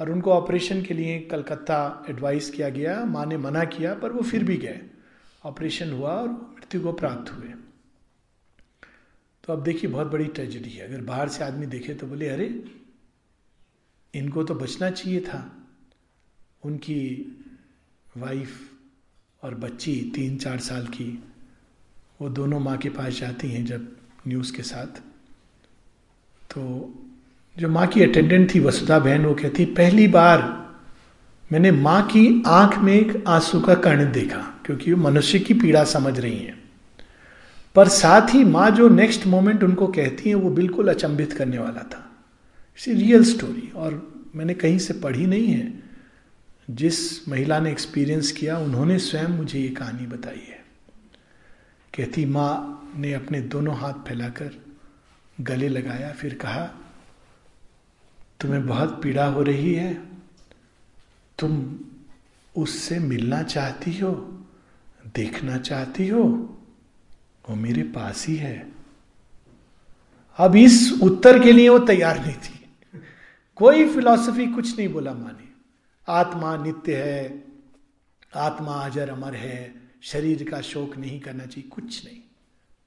Speaker 1: और उनको ऑपरेशन के लिए कलकत्ता एडवाइस किया गया, माँ ने मना किया, पर वो फिर भी गए। ऑपरेशन हुआ और मृत्यु को प्राप्त हुए। तो अब देखिए, बहुत बड़ी ट्रेजेडी है। अगर बाहर से आदमी देखे तो बोले, अरे, इनको तो बचना चाहिए था। उनकी वाइफ और बच्ची तीन चार साल की, वो दोनों माँ के पास जाती हैं जब न्यूज़ के साथ। तो जो माँ की अटेंडेंट थी वसुधा बहन, वो कहती, पहली बार मैंने माँ की आँख में एक आँसू का कर्ण देखा, क्योंकि वो मनुष्य की पीड़ा समझ रही हैं। पर साथ ही माँ जो नेक्स्ट मोमेंट उनको कहती है, वो बिल्कुल अचंभित करने वाला था। इसी रियल स्टोरी और मैंने कहीं से पढ़ी नहीं है। जिस महिला ने एक्सपीरियंस किया, उन्होंने स्वयं मुझे ये कहानी बताई है। कहती, माँ ने अपने दोनों हाथ फैलाकर गले लगाया, फिर कहा, तुम्हें बहुत पीड़ा हो रही है। तुम उससे मिलना चाहती हो, देखना चाहती हो, वो मेरे पास ही है। अब इस उत्तर के लिए वो तैयार नहीं थी। कोई फिलॉसफी कुछ नहीं बोला माने आत्मा नित्य है, आत्मा अजर अमर है, शरीर का शोक नहीं करना चाहिए, कुछ नहीं।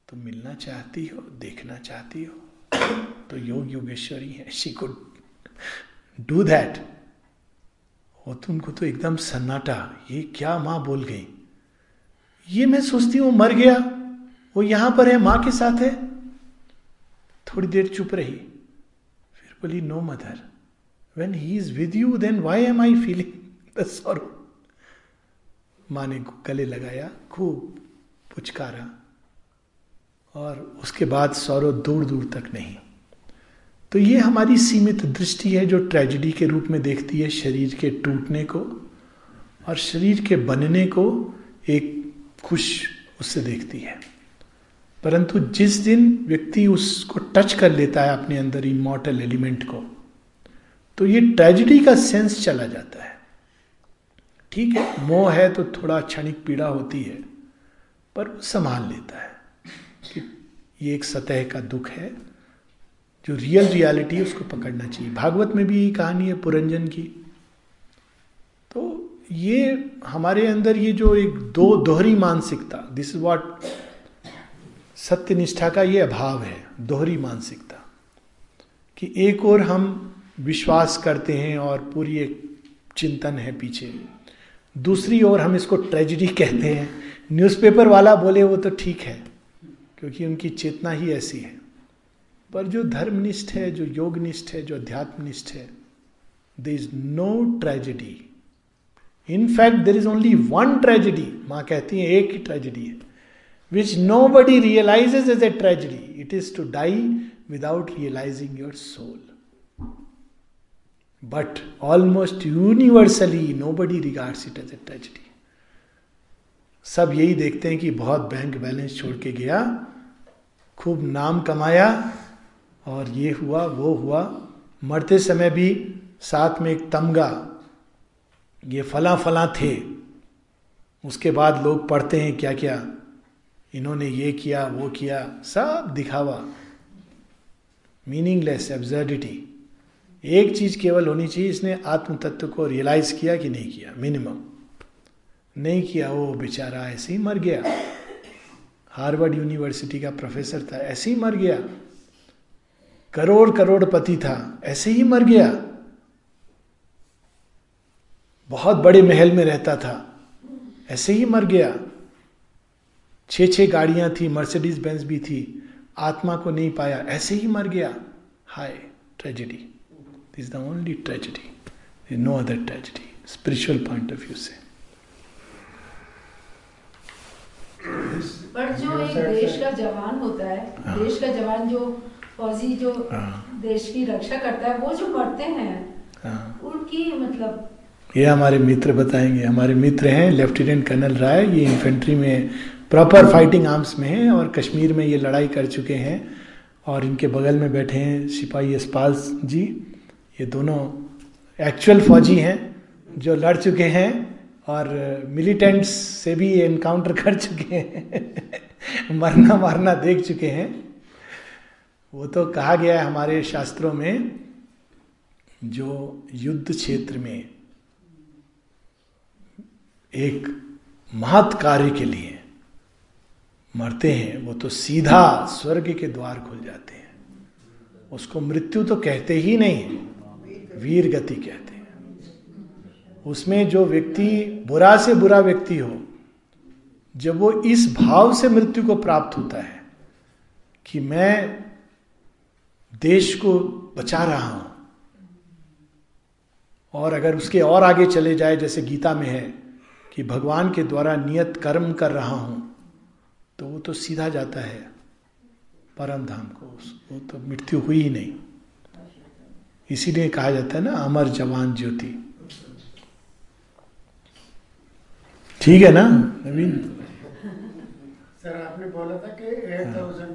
Speaker 1: तुम मिलना चाहती हो, देखना चाहती हो तो योग योगेश्वरी है शी कुड डू दैट वो तुमको तो एकदम सन्नाटा, ये क्या माँ बोल गई? ये मैं सोचती हूँ मर गया, वो यहाँ पर है, माँ के साथ है। थोड़ी देर चुप रही, फिर बोली no mother when he is with you then why am I feeling the sorrow माँ ने गले लगाया, खूब पुचकारा और उसके बाद सौरव दूर दूर तक नहीं। तो ये हमारी सीमित दृष्टि है जो ट्रेजिडी के रूप में देखती है शरीर के टूटने को और शरीर के बनने को एक खुश उससे देखती है। परंतु जिस दिन व्यक्ति उसको टच कर लेता है अपने अंदर इमोटल एलिमेंट को तो ये ट्रेजिडी का सेंस चला जाता है। ठीक है, मोह है तो थोड़ा क्षणिक पीड़ा होती है, पर संभाल लेता है कि ये एक सतह का दुख है, जो रियल रियलिटी है, उसको पकड़ना चाहिए। भागवत में भी यही कहानी है, पुरंजन की। तो ये हमारे अंदर ये जो एक दो दोहरी मानसिकता दिस इज़ वॉट सत्य निष्ठा का ये अभाव है, दोहरी मानसिकता, कि एक और हम विश्वास करते हैं और पूरी एक चिंतन है पीछे। दूसरी ओर हम इसको ट्रेजिडी कहते हैं। न्यूज़पेपर वाला बोले, वो तो ठीक है, क्योंकि उनकी चेतना ही ऐसी है। पर जो धर्मनिष्ठ है, जो योगनिष्ठ है, जो अध्यात्मनिष्ठ है there is no tragedy in fact there is only one tragedy माँ कहती है, एक ही ट्रेजिडी है which nobody realises as a tragedy it is to die without realising your soul but almost universally nobody regards it as a tragedy सब यही देखते हैं कि बहुत बैंक बैलेंस छोड़ के गया, खूब नाम कमाया और ये हुआ, वो हुआ। मरते समय भी साथ में एक तमगा, ये फला फला थे। उसके बाद लोग पढ़ते हैं क्या क्या इन्होंने ये किया, वो किया, सब दिखावा। मीनिंगलेस एब्जर्डिटी एक चीज़ केवल होनी चाहिए, इसने आत्म तत्व को रियलाइज़ किया कि नहीं किया मिनिमम नहीं किया, वो बेचारा ऐसे ही मर गया। हार्वर्ड यूनिवर्सिटी का प्रोफेसर था, ऐसे ही मर गया। करोड़ करोड़पति था, ऐसे ही मर गया। बहुत बड़े महल में रहता था, ऐसे ही मर गया। छह छह गाड़ियाँ थी मर्सिडीज बेंस भी थी, आत्मा को नहीं पाया, ऐसे ही मर गया। हाय tragedy this the only tragedy no other tragedy spiritual point of view से
Speaker 2: पर जो एक देश का जवान होता है हाँ। देश का जवान जो फौजी जो हाँ। देश की रक्षा करता है वो जो मरते हैं हाँ। उनकी मतलब
Speaker 1: ये हमारे मित्र बताएँगे हमारे मित्र हैं लेफ्टिनेंट कर्नल राय ये इन्फेंट्री में प्रॉपर फाइटिंग आर्म्स में हैं और कश्मीर में ये लड़ाई कर चुके हैं और इनके बगल में बैठे हैं सिपाही यशपाल जी ये दोनों एक्चुअल फौजी हैं, जो लड़ चुके हैं और मिलिटेंट्स से भी एनकाउंटर कर चुके हैं, मरना मारना देख चुके हैं। वो तो कहा गया है हमारे शास्त्रों में, जो युद्ध क्षेत्र में एक महत् कार्य के लिए मरते हैं, वो तो सीधा स्वर्ग के द्वार खुल जाते हैं। उसको मृत्यु तो कहते ही नहीं वीर गति कहते हैं। उसमें जो व्यक्ति बुरा से बुरा व्यक्ति हो, जब वो इस भाव से मृत्यु को प्राप्त होता है कि मैं देश को बचा रहा हूँ, और अगर उसके और आगे चले जाए, जैसे गीता में है कि भगवान के द्वारा नियत कर्म कर रहा हूँ तो वो तो सीधा जाता है परम धाम को वो तो मृत्यु हुई ही नहीं। इसीलिए कहा जाता है ना अमर जवान ज्योति। ठीक है ना? नवीन?
Speaker 3: सर आपने बोला था कि एट थाउज़ेंड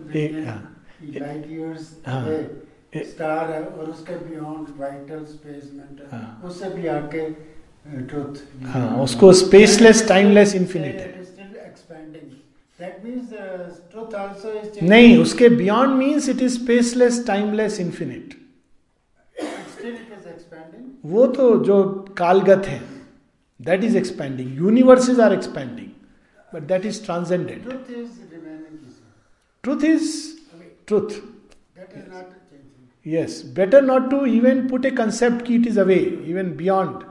Speaker 3: स्टार है। और उसके बियॉन्ड वाइटल स्पेस मेंटल उससे भी आके ट्रुथ
Speaker 1: हाँ उसको स्पेसलेस टाइमलेस इन्फिनिट है।
Speaker 3: Uh,
Speaker 1: नहीं उसके beyond means it is spaceless timeless infinite वो तो जो कालगत है that is expanding universes are expanding but that is transcended truth is truth yes better not to even put a concept की it is away even beyond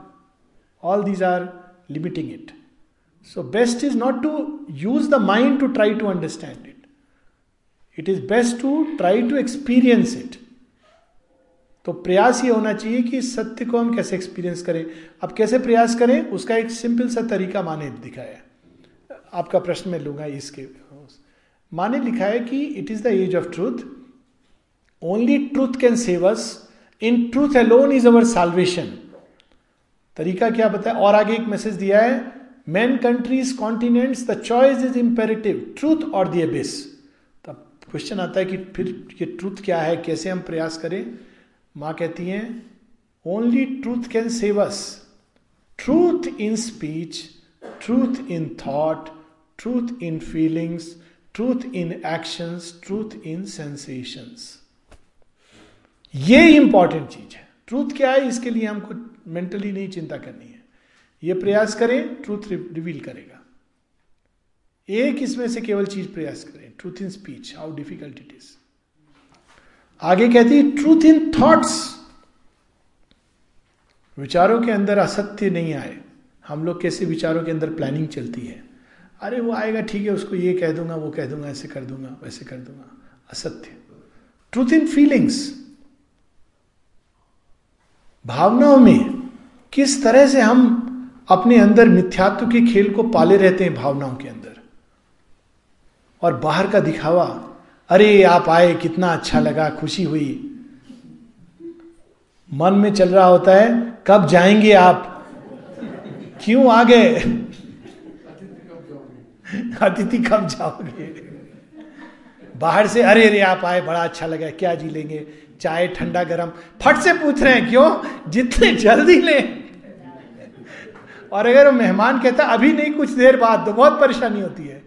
Speaker 1: all these are limiting it so best is not to use the mind to try to understand it it is best to try to experience it तो प्रयास ये होना चाहिए कि सत्य को हम कैसे एक्सपीरियंस करें। अब कैसे प्रयास करें? उसका एक सिंपल सा तरीका माने दिखाया। आपका प्रश्न में लूँगा इसके। माने लिखा है कि it is the age of truth only truth can save us in truth alone is our salvation तरीका क्या बताया और आगे एक मैसेज दिया है। Men countries continents the choice is imperative truth और द एबिस तब क्वेश्चन आता है कि फिर ये ट्रूथ क्या है? कैसे हम प्रयास करें? माँ कहती हैं only truth can save us truth in speech truth in thought truth in feelings truth in actions truth in sensations ये इंपॉर्टेंट चीज़ है। ट्रूथ क्या है? इसके लिए हमको मेंटली नहीं चिंता करनी है। ये प्रयास करें ट्रूथ रिवील करेगा। एक इसमें से केवल चीज़ प्रयास करें truth in speech how difficult it is आगे कहती है ट्रूथ इन थॉट्स विचारों के अंदर असत्य नहीं आए। हम लोग कैसे विचारों के अंदर प्लानिंग चलती है? अरे, वो आएगा, ठीक है, उसको ये कह दूँगा, वो कह दूँगा, ऐसे कर दूँगा, वैसे कर दूँगा। असत्य। ट्रूथ इन फीलिंग्स भावनाओं में किस तरह से हम अपने अंदर मिथ्यात्व के खेल को पाले रहते हैं भावनाओं के अंदर? और बाहर का दिखावा अरे आप आए, कितना अच्छा लगा, खुशी हुई। मन में चल रहा होता है, कब जाएँगे आप? क्यों आ गए अतिथि कब जाओगे? बाहर से, अरे अरे, आप आए, बड़ा अच्छा लगा, क्या जी लेंगे? चाय ठंडा गरम। फट से पूछ रहे हैं, क्यों? जितने जल्दी लें। और अगर वो मेहमान कहता, अभी नहीं, कुछ देर बाद। तो बहुत परेशानी होती है।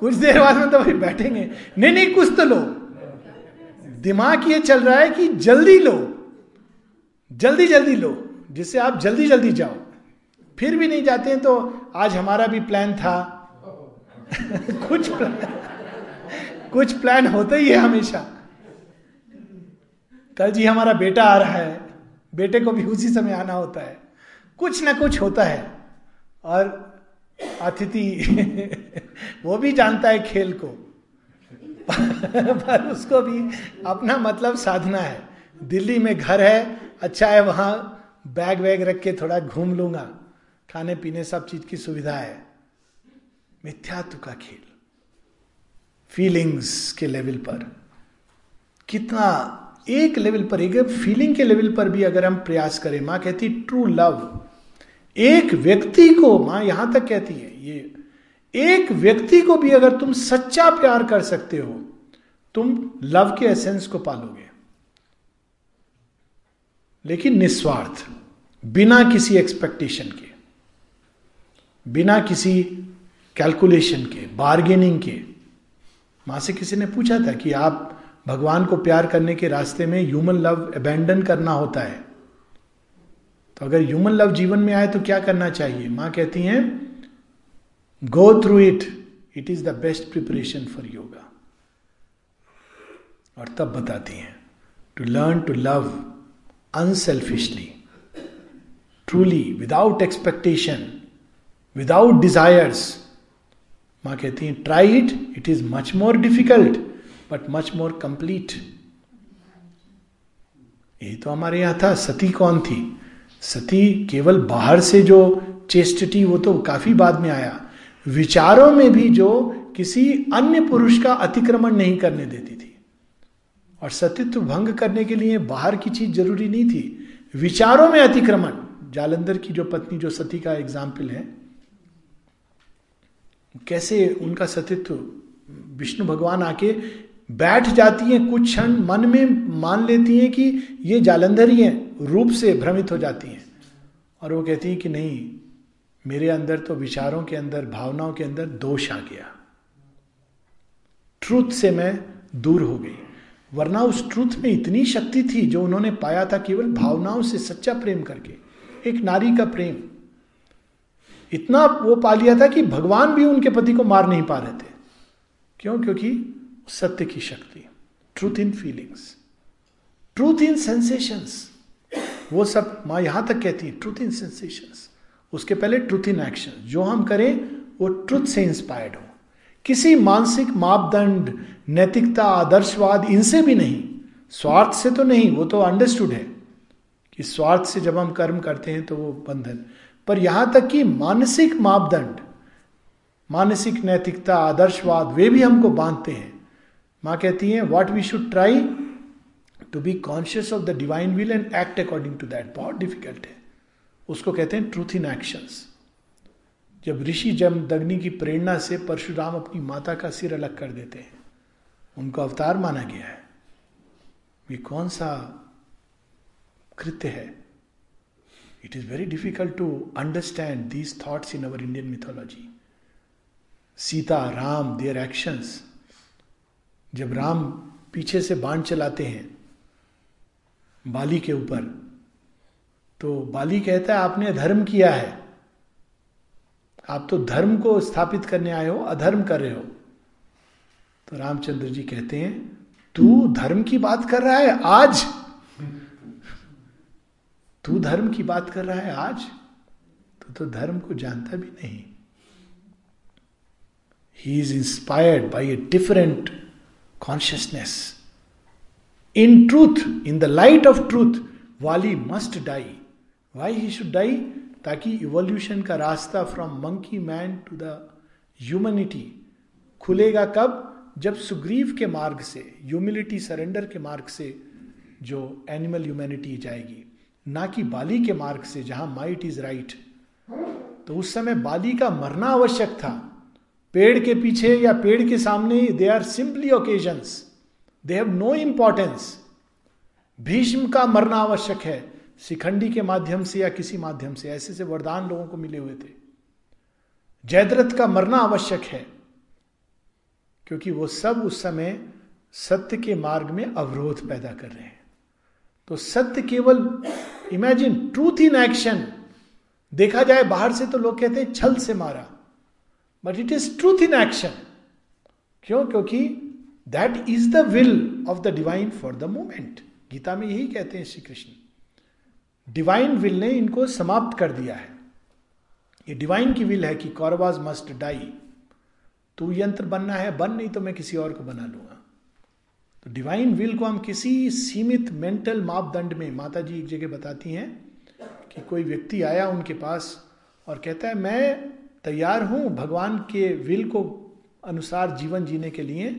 Speaker 1: कुछ देर बाद में तो भाई बैठेंगे। नहीं नहीं कुछ तो लो। दिमाग ये चल रहा है कि जल्दी लो। जल्दी जल्दी लो जिससे आप जल्दी जल्दी जाओ। फिर भी नहीं जाते हैं तो आज हमारा भी प्लान था। कुछ प्लान, कुछ प्लान होता ही है हमेशा। कल जी हमारा बेटा आ रहा है। बेटे को भी उसी समय आना होता है। कुछ ना कुछ होता है। और अतिथि। वो भी जानता है खेल को। पर उसको भी अपना मतलब साधना है। दिल्ली में घर है अच्छा है, वहाँ बैग वैग रख के थोड़ा घूम लूँगा। खाने पीने सब चीज़ की सुविधा है। मिथ्यात्व का खेल। फीलिंग्स के लेवल पर। कितना एक लेवल पर, एक फीलिंग के लेवल पर भी अगर हम प्रयास करें, माँ कहती ट्रू लव एक व्यक्ति को, माँ यहाँ तक कहती है, ये, एक व्यक्ति को भी अगर तुम सच्चा प्यार कर सकते हो, तुम लव के एसेंस को पालोगे। लेकिन निस्वार्थ, बिना किसी एक्सपेक्टेशन के, बिना किसी कैलकुलेशन के बार्गेनिंग के। माँ से किसी ने पूछा था कि आप भगवान को प्यार करने के रास्ते में ह्यूमन लव अबेंडन करना होता है। तो अगर ह्यूमन लव जीवन में आए तो क्या करना चाहिए? माँ कहती हैं go through it it is the best preparation for yoga और तब बताती हैं to learn to love unselfishly truly without expectation without desires माँ कहती हैं try it it is much more difficult but much more complete यही तो हमारे यहाँ था। सती कौन थी? सती केवल बाहर से जो चेस्टिटी वो तो काफ़ी बाद में आया। विचारों में भी जो किसी अन्य पुरुष का अतिक्रमण नहीं करने देती थी। और सतीत्व भंग करने के लिए बाहर की चीज़ ज़रूरी नहीं थी। विचारों में अतिक्रमण। जालंधर की जो पत्नी, जो सती का एग्ज़ाम्पल है, कैसे उनका सतीत्व, विष्णु भगवान आके बैठ जाती हैं, कुछ क्षण मन में मान लेती हैं कि ये जालंधर ही हैं, रूप से भ्रमित हो जाती हैं। और वो कहती हैं कि नहीं, मेरे अंदर तो विचारों के अंदर, भावनाओं के अंदर दोष आ गया। ट्रूथ से मैं दूर हो गई। वरना उस ट्रूथ में इतनी शक्ति थी जो उन्होंने पाया था केवल भावनाओं से सच्चा प्रेम करके, एक नारी का प्रेम। इतना वो पा लिया था कि भगवान भी उनके पति को मार नहीं पा रहे थे। क्यों? क्योंकि सत्य की शक्ति truth in feelings truth in sensations वो सब माँ यहाँ तक कहती है ट्रूथ इन सेंसेशंस उसके पहले ट्रूथ इन एक्शन जो हम करें, वो ट्रूथ से इंस्पायर्ड हो। किसी मानसिक मापदंड, नैतिकता, आदर्शवाद, इनसे भी नहीं। स्वार्थ से तो नहीं, वो तो अंडरस्टूड है। कि स्वार्थ से जब हम कर्म करते हैं तो वो बंधन। पर यहाँ तक कि मानसिक मापदंड, मानसिक नैतिकता, आदर्शवाद, वे भी हमको बांधते हैं। माँ कहती हैं what we should try to be conscious of the divine will and act according to that बहुत डिफ़िकल्ट है। उसको कहते हैं ट्रूथ इन एक्शंस जब ऋषि जम दग्नि की प्रेरणा से परशुराम अपनी माता का सिर अलग कर देते हैं, उनको अवतार माना गया है। ये कौन सा कृत्य है? It is very difficult to understand these thoughts in our Indian mythology Sita, Ram their actions जब राम पीछे से बाण चलाते हैं, बाली के ऊपर तो बाली कहता है, आपने अधर्म किया है। आप तो धर्म को स्थापित करने आए हो, अधर्म कर रहे हो। तो रामचंद्र जी कहते हैं, तू धर्म की बात कर रहा है आज? तू धर्म की बात कर रहा है आज? तो तो धर्म को जानता भी नहीं। He is inspired by a different consciousness in truth in the light of truth Vali must die why he should die ताकि इवोल्यूशन का रास्ता from monkey man to the humanity खुलेगा कब? जब सुग्रीव के मार्ग से ह्यूमिलिटी सरेंडर के मार्ग से जो एनिमल ह्यूमैनिटी जाएगी। ना कि बाली के मार्ग से, जहाँ माइट इज़ राइट तो उस समय बाली का मरना आवश्यक था। पेड़ के पीछे या पेड़ के सामने they are simply occasions they have no importance Bhishma का मरना आवश्यक है, शिखंडी के माध्यम से या किसी माध्यम से, ऐसे से वरदान लोगों को मिले हुए थे। जयद्रथ का मरना आवश्यक है, क्योंकि वो सब उस समय सत्य के मार्ग में अवरोध पैदा कर रहे हैं। तो सत्य केवल इमेजिन ट्रूथ इन एक्शन देखा जाए, बाहर से तो लोग कहते हैं, छल से मारा। But it is truth in action क्यों? क्योंकि that is the will of the divine for the moment Gita में यही कहते हैं श्री कृष्ण। डिवाइन विल ने इनको समाप्त कर दिया है। ये डिवाइन की विल है कि कौरवाज मस्ट डाई तू यंत्र बनना है, बन नहीं तो मैं किसी और को बना लूँगा। तो डिवाइन विल को हम किसी सीमित मेंटल मापदंड में माता जी एक जगह बताती हैं कि कोई व्यक्ति आया उनके पास और कहता है, मैं तैयार हूँ भगवान के विल को अनुसार जीवन जीने के लिए।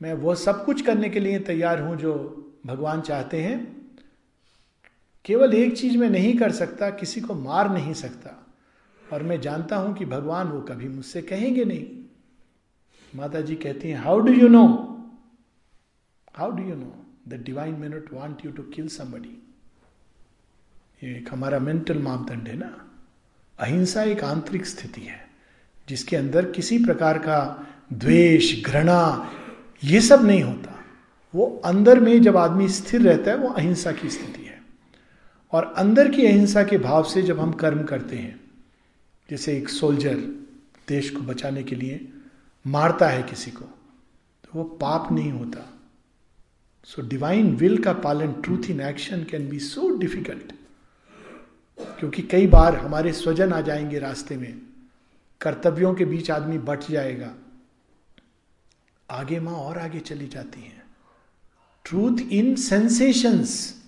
Speaker 1: मैं वो सब कुछ करने के लिए तैयार हूँ जो भगवान चाहते हैं। केवल एक चीज़ में नहीं कर सकता, किसी को मार नहीं सकता। और मैं जानता हूँ कि भगवान वो कभी मुझसे कहेंगे नहीं। माता जी कहती हैं how do you know how do you know the divine may not want you to kill somebody ये एक हमारा मेंटल मापदंड है ना। अहिंसा एक आंतरिक स्थिति है, जिसके अंदर किसी प्रकार का द्वेष, घृणा, ये सब नहीं होता। वो अंदर में जब आदमी स्थिर रहता है, वो अहिंसा की स्थिति है। और अंदर की अहिंसा के भाव से जब हम कर्म करते हैं, जैसे एक सोल्जर देश को बचाने के लिए मारता है किसी को तो वो पाप नहीं होता। सो डिवाइन विल का पालन truth in action can be so difficult क्योंकि कई बार हमारे स्वजन आ जाएँगे रास्ते में, कर्तव्यों के बीच आदमी बट जाएगा। आगे माँ और आगे चली जाती हैं। ट्रूथ इन सेंसेशंस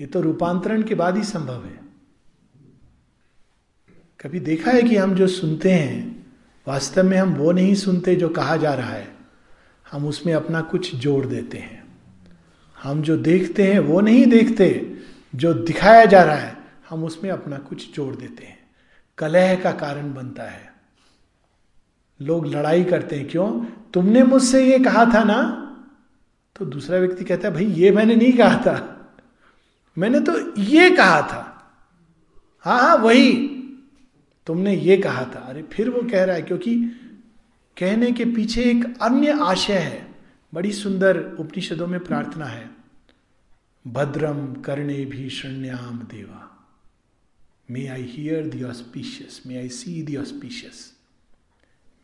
Speaker 1: ये तो रूपांतरण के बाद ही संभव है। कभी देखा है कि हम जो सुनते हैं, वास्तव में हम वो नहीं सुनते जो कहा जा रहा है। हम उसमें अपना कुछ जोड़ देते हैं। हम जो देखते हैं वो नहीं देखते। जो दिखाया जा रहा है, हम उसमें अपना कुछ जोड़ देते हैं। कलह का कारण बनता है। लोग लड़ाई करते हैं, क्यों? तुमने मुझसे ये कहा था ना? तो दूसरा व्यक्ति कहता है, भाई, ये मैंने नहीं कहा था। मैंने तो ये कहा था। हाँ हाँ वही। तुमने ये कहा था। अरे, फिर वो कह रहा है, क्योंकि कहने के पीछे एक अन्य आशय है। बड़ी सुंदर उपनिषदों में प्रार्थना है। भद्रम करणे भी शरण्याम देवा। May I hear the auspicious may I see the auspicious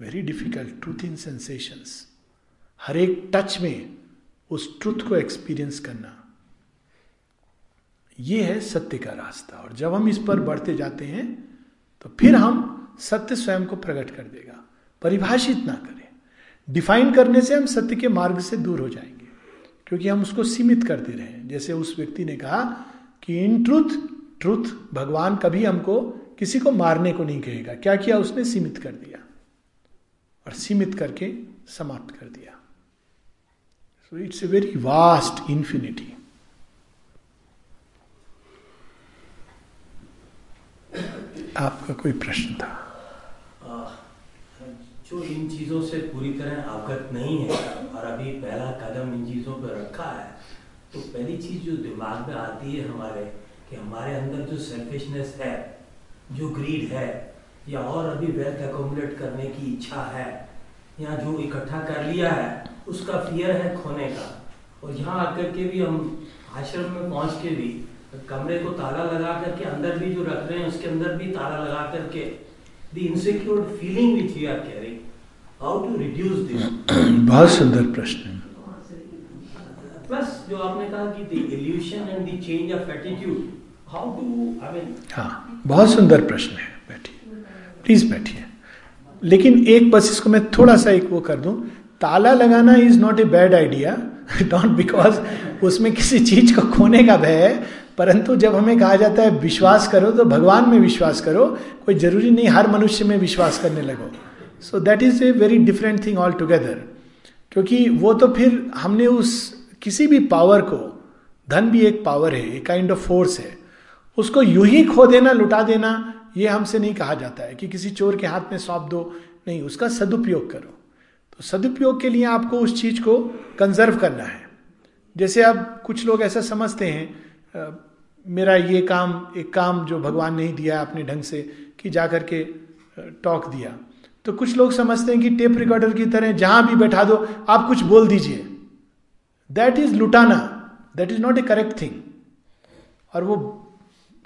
Speaker 1: very difficult truth in sensations हर एक टच में उस ट्रुथ को एक्सपीरियंस करना। ये है सत्य का रास्ता, और जब हम इस पर बढ़ते जाते हैं तो फिर हम सत्य स्वयं को प्रकट कर देगा। परिभाषित ना करें। डिफाइन करने से हम सत्य के मार्ग से दूर हो जाएँगे। क्योंकि हम उसको सीमित करते रहे। जैसे उस व्यक्ति ने कहा कि इन ट्रुथ ट्रुथ भगवान कभी हमको किसी को मारने को नहीं कहेगा। क्या किया? उसने सीमित कर दिया। और सीमित करके समाप्त कर दिया। So it's a very vast infinity आपका कोई प्रश्न था?
Speaker 4: जो इन चीज़ों से पूरी तरह अवगत नहीं है और अभी पहला कदम इन चीज़ों पर रखा है। तो पहली चीज़ जो दिमाग में आती है हमारे कि हमारे अंदर जो सेल्फिशनेस है जो ग्रीड है या और अभी वेल्थ एकोमुलेट करने की इच्छा है या जो इकट्ठा कर लिया है उसका फियर है खोने का। और यहाँ आकर के भी हम आश्रम में पहुँच के भी कमरे को ताला लगा करके अंदर भी जो रख रहे हैं उसके अंदर भी ताला लगा करके the insecure feeling which we are carrying, how to reduce this?
Speaker 1: बहुत सुंदर प्रश्न
Speaker 4: प्लस जो आपने कहा कि the illusion and the change of attitude, how to, I mean,
Speaker 1: हाँ बहुत सुंदर प्रश्न है। बैठिए। प्लीज़ बैठिए। लेकिन एक बस इसको मैं थोड़ा सा एक वो कर दूँ। ताला लगाना is not a bad idea don't because उसमें किसी चीज़ को खोने का भय है परंतु जब हमें कहा जाता है विश्वास करो तो भगवान में विश्वास करो। कोई ज़रूरी नहीं हर मनुष्य में विश्वास करने लगो। So that is a very different thing altogether क्योंकि वो तो फिर हमने उस किसी भी पावर को धन भी एक पावर है एक काइंड ऑफ़ फोर्स है उसको यूँ ही खो देना लुटा देना ये हमसे नहीं कहा जाता है कि किसी चोर के हाथ में सौंप दो। नहीं उसका सदुपयोग करो। तो सदुपयोग के लिए आपको उस चीज़ को कंजर्व करना है। जैसे अब कुछ लोग ऐसा समझते हैं आ, मेरा ये काम एक काम जो भगवान नहीं दिया अपने ढंग से कि जा करके टॉक दिया। तो कुछ लोग समझते हैं कि टेप रिकॉर्डर की तरह जहाँ भी बैठा दो, आप कुछ बोल दीजिए। That is लुटाना। That is not a correct thing और वो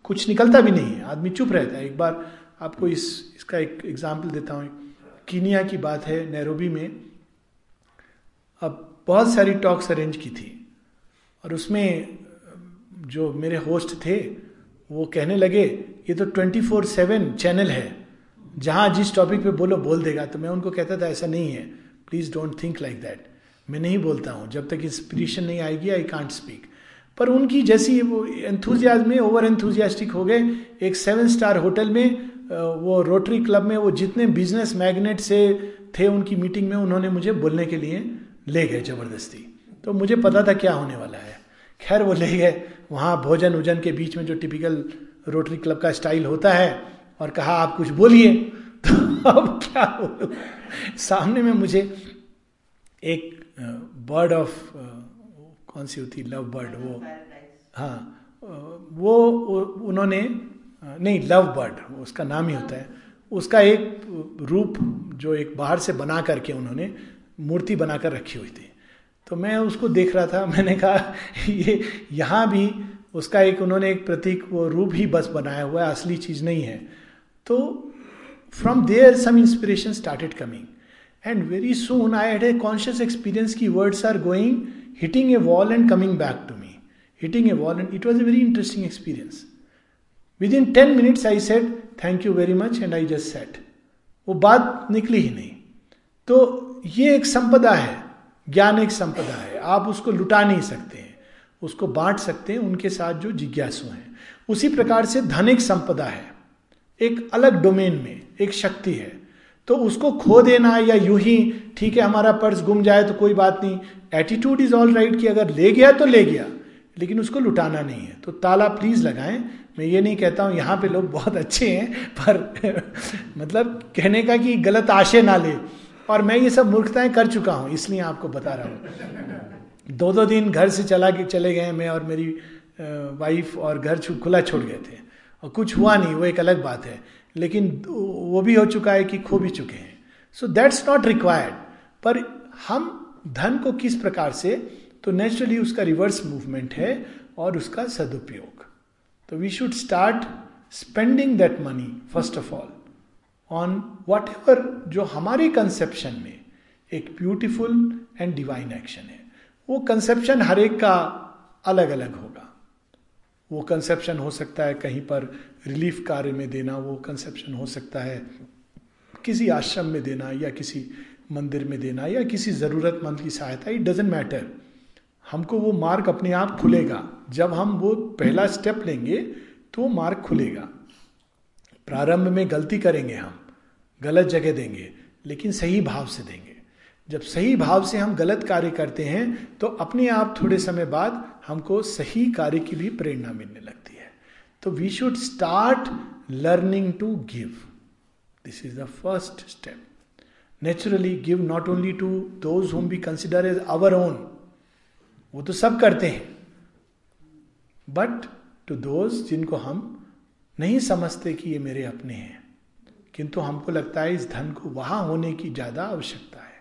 Speaker 1: कुछ निकलता भी नहीं है। आदमी चुप रहता है। एक बार आपको इस, इसका एक एग्ज़ाम्पल देता हूँ। कीनिया की बात है, नैरोबी में। अब बहुत सारी टॉक्स अरेंज की थी। और उसमें जो मेरे होस्ट थे, वो कहने लगे, ये तो ट्वेंटी फोर सेवन चैनल है। जहाँ जिस टॉपिक पे बोलो, बोल देगा। तो मैं उनको कहता था, ऐसा नहीं है। Please don't think like that मैं नहीं बोलता हूँ। जब तक इंस्पिरेशन नहीं आएगी आई कांट स्पीक पर उनकी जैसी वो एंथुजियाज में ओवर एंथुजियास्टिक हो गए। एक सेवन स्टार होटल में वो रोटरी क्लब में, वो जितने बिज़नेस मैग्नेट से थे उनकी मीटिंग में, उन्होंने मुझे बोलने के लिए ले गए ज़बरदस्ती। तो मुझे पता था क्या होने वाला है। खैर, वो ले गए। वहाँ भोजन उजन के बीच में जो टिपिकल रोटरी क्लब का स्टाइल होता है और कहा, आप कुछ बोलिए। तो अब क्या हो सामने में मुझे एक बर्ड ऑफ़ कौन सी होती लव बर्ड वो। हाँ वो उन्होंने नहीं लव बर्ड उसका नाम ही होता है। उसका एक रूप जो एक बाहर से बना करके उन्होंने मूर्ति बनाकर रखी हुई थी। तो मैं उसको देख रहा था, मैंने कहा, ये, यहाँ भी उसका एक, उन्होंने एक प्रतीक, वो रूप ही बस बनाया हुआ है, असली चीज़ नहीं है। तो from there some inspiration started coming and very soon I had a conscious experience की words are going hitting a wall and coming back to me hitting a wall and it was a very interesting experience within ten minutes I said thank you very much and I just said वो बात निकली ही नहीं। तो ये एक संपदा है। ज्ञान एक संपदा है। आप उसको लुटा नहीं सकते हैं। उसको बांट सकते हैं। उनके साथ जो जिज्ञासु हैं। उसी प्रकार से धन एक संपदा है। एक अलग डोमेन में एक शक्ति है। तो उसको खो देना या यूँ ही, ठीक है, हमारा पर्स गुम जाए तो कोई बात नहीं। एटीट्यूड इज़ ऑल राइट कि अगर ले गया तो ले गया, लेकिन उसको लुटाना नहीं है। तो ताला प्लीज़ लगाएँ। मैं ये नहीं कहता हूँ, यहाँ पे लोग बहुत अच्छे हैं, पर मतलब कहने का कि गलत आशय ना ले। और मैं ये सब मूर्खताएँ कर चुका हूँ, इसलिए आपको बता रहा हूँ। दो दो दिन घर से चला के चले गए मैं और मेरी वाइफ और घर खुला छोड़ गए थे। और कुछ हुआ नहीं, वो एक अलग बात है। लेकिन वो भी हो चुका है कि खो भी चुके हैं। सो दैट्स नॉट रिक्वायर्ड पर हम धन को किस प्रकार से तो नेचुरली उसका रिवर्स मूवमेंट है और उसका सदुपयोग। तो we should start spending that money first of all on whatever जो हमारे कंसेप्शन में एक ब्यूटिफुल एंड डिवाइन एक्शन है। वो कंसेप्शन हर एक का अलग अलग होगा। वो कंसेप्शन हो सकता है कहीं पर रिलीफ कार्य में देना, वो कंसेप्शन हो सकता है किसी आश्रम में देना या किसी मंदिर में देना या किसी जरूरतमंद की सहायता इट डजेंट मैटर हमको वो मार्ग अपने आप खुलेगा। जब हम वो पहला स्टेप लेंगे तो वो मार्ग खुलेगा। प्रारंभ में गलती करेंगे हम, गलत जगह देंगे, लेकिन सही भाव से देंगे। जब सही भाव से हम गलत कार्य करते हैं तो अपने आप थोड़े समय बाद हमको सही कार्य की भी प्रेरणा मिलने लगती है। तो we should start learning to give this is the first step naturally give not only to those whom we consider as our own वो तो सब करते हैं। बट टू दोज जिनको हम नहीं समझते कि ये मेरे अपने हैं, किंतु हमको लगता है इस धन को वहाँ होने की ज़्यादा आवश्यकता है।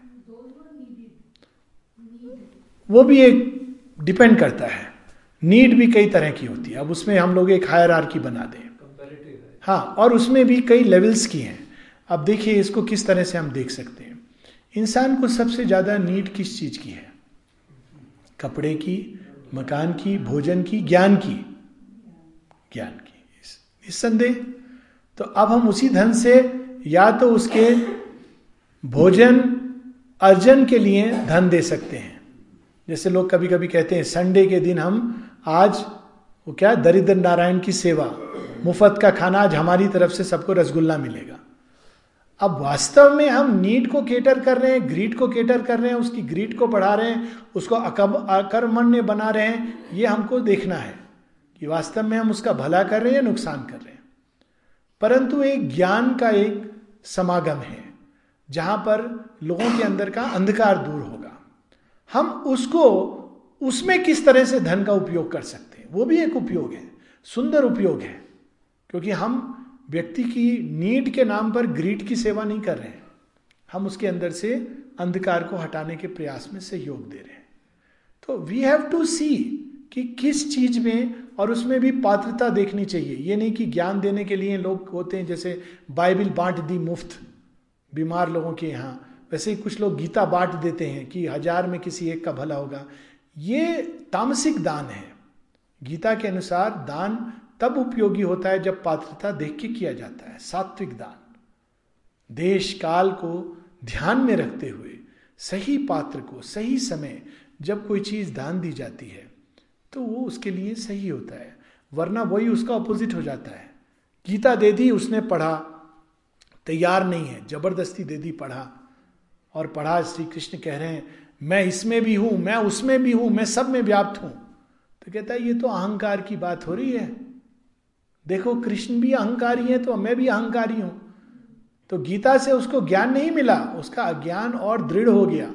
Speaker 1: वो भी एक डिपेंड करता है। नीड भी कई तरह की होती है। अब उसमें हम लोग एक हायर आर की बना दें। हाँ। और उसमें भी कई लेवल्स की हैं। अब देखिए इसको किस तरह से हम देख सकते हैं। इंसान को सबसे ज़्यादा नीड किस चीज़ की है? कपड़े की मकान की भोजन की ज्ञान की। ज्ञान की। निस्संदेह। तो अब हम उसी धन से या तो उसके भोजन अर्जन के लिए धन दे सकते हैं। जैसे लोग कभी कभी कहते हैं संडे के दिन हम आज, वो क्या, दरिद्र नारायण की सेवा, मुफ़्त का खाना आज हमारी तरफ़ से सबको रसगुल्ला मिलेगा। अब वास्तव में हम नीड को केटर कर रहे हैं ग्रीड को केटर कर रहे हैं, उसकी ग्रीड को बढ़ा रहे हैं, उसको अकर्मण्य बना रहे हैं, ये हमको देखना है कि वास्तव में हम उसका भला कर रहे हैं या नुकसान कर रहे हैं। परंतु एक ज्ञान का एक समागम है, जहाँ पर लोगों के अंदर का अंधकार दूर होगा। हम उसको, उसमें किस तरह से धन का उपयोग कर सकते हैं? वो भी एक उपयोग है। सुंदर उपयोग है। क्योंकि हम व्यक्ति की नीड के नाम पर ग्रीड की सेवा नहीं कर रहे हैं। हम उसके अंदर से अंधकार को हटाने के प्रयास में सहयोग दे रहे हैं। तो वी हैव टू सी कि किस चीज़ में और उसमें भी पात्रता देखनी चाहिए। ये नहीं कि ज्ञान देने के लिए लोग होते हैं, जैसे बाइबिल बांट दी मुफ़्त, बीमार लोगों के यहाँ। वैसे ही कुछ लोग गीता बांट देते हैं कि हज़ार में किसी एक का भला होगा। ये तामसिक दान है। गीता के अनुसार दान तब उपयोगी होता है जब पात्रता देख के किया जाता है। सात्विक दान। देश काल को ध्यान में रखते हुए, सही पात्र को, सही समय जब कोई चीज़ दान दी जाती है तो वो उसके लिए सही होता है, वरना वही उसका अपोजिट हो जाता है। गीता दे दी, उसने पढ़ा, तैयार नहीं है, ज़बरदस्ती दे दी, पढ़ा। और पढ़ा श्री कृष्ण कह रहे हैं, मैं इसमें भी हूँ, मैं उसमें भी हूँ, मैं सब में व्याप्त हूँ। तो कहता है, ये तो अहंकार की बात हो रही है। देखो, कृष्ण भी अहंकारी है तो मैं भी अहंकारी हूँ। तो गीता से उसको ज्ञान नहीं मिला, उसका अज्ञान और दृढ़ हो गया।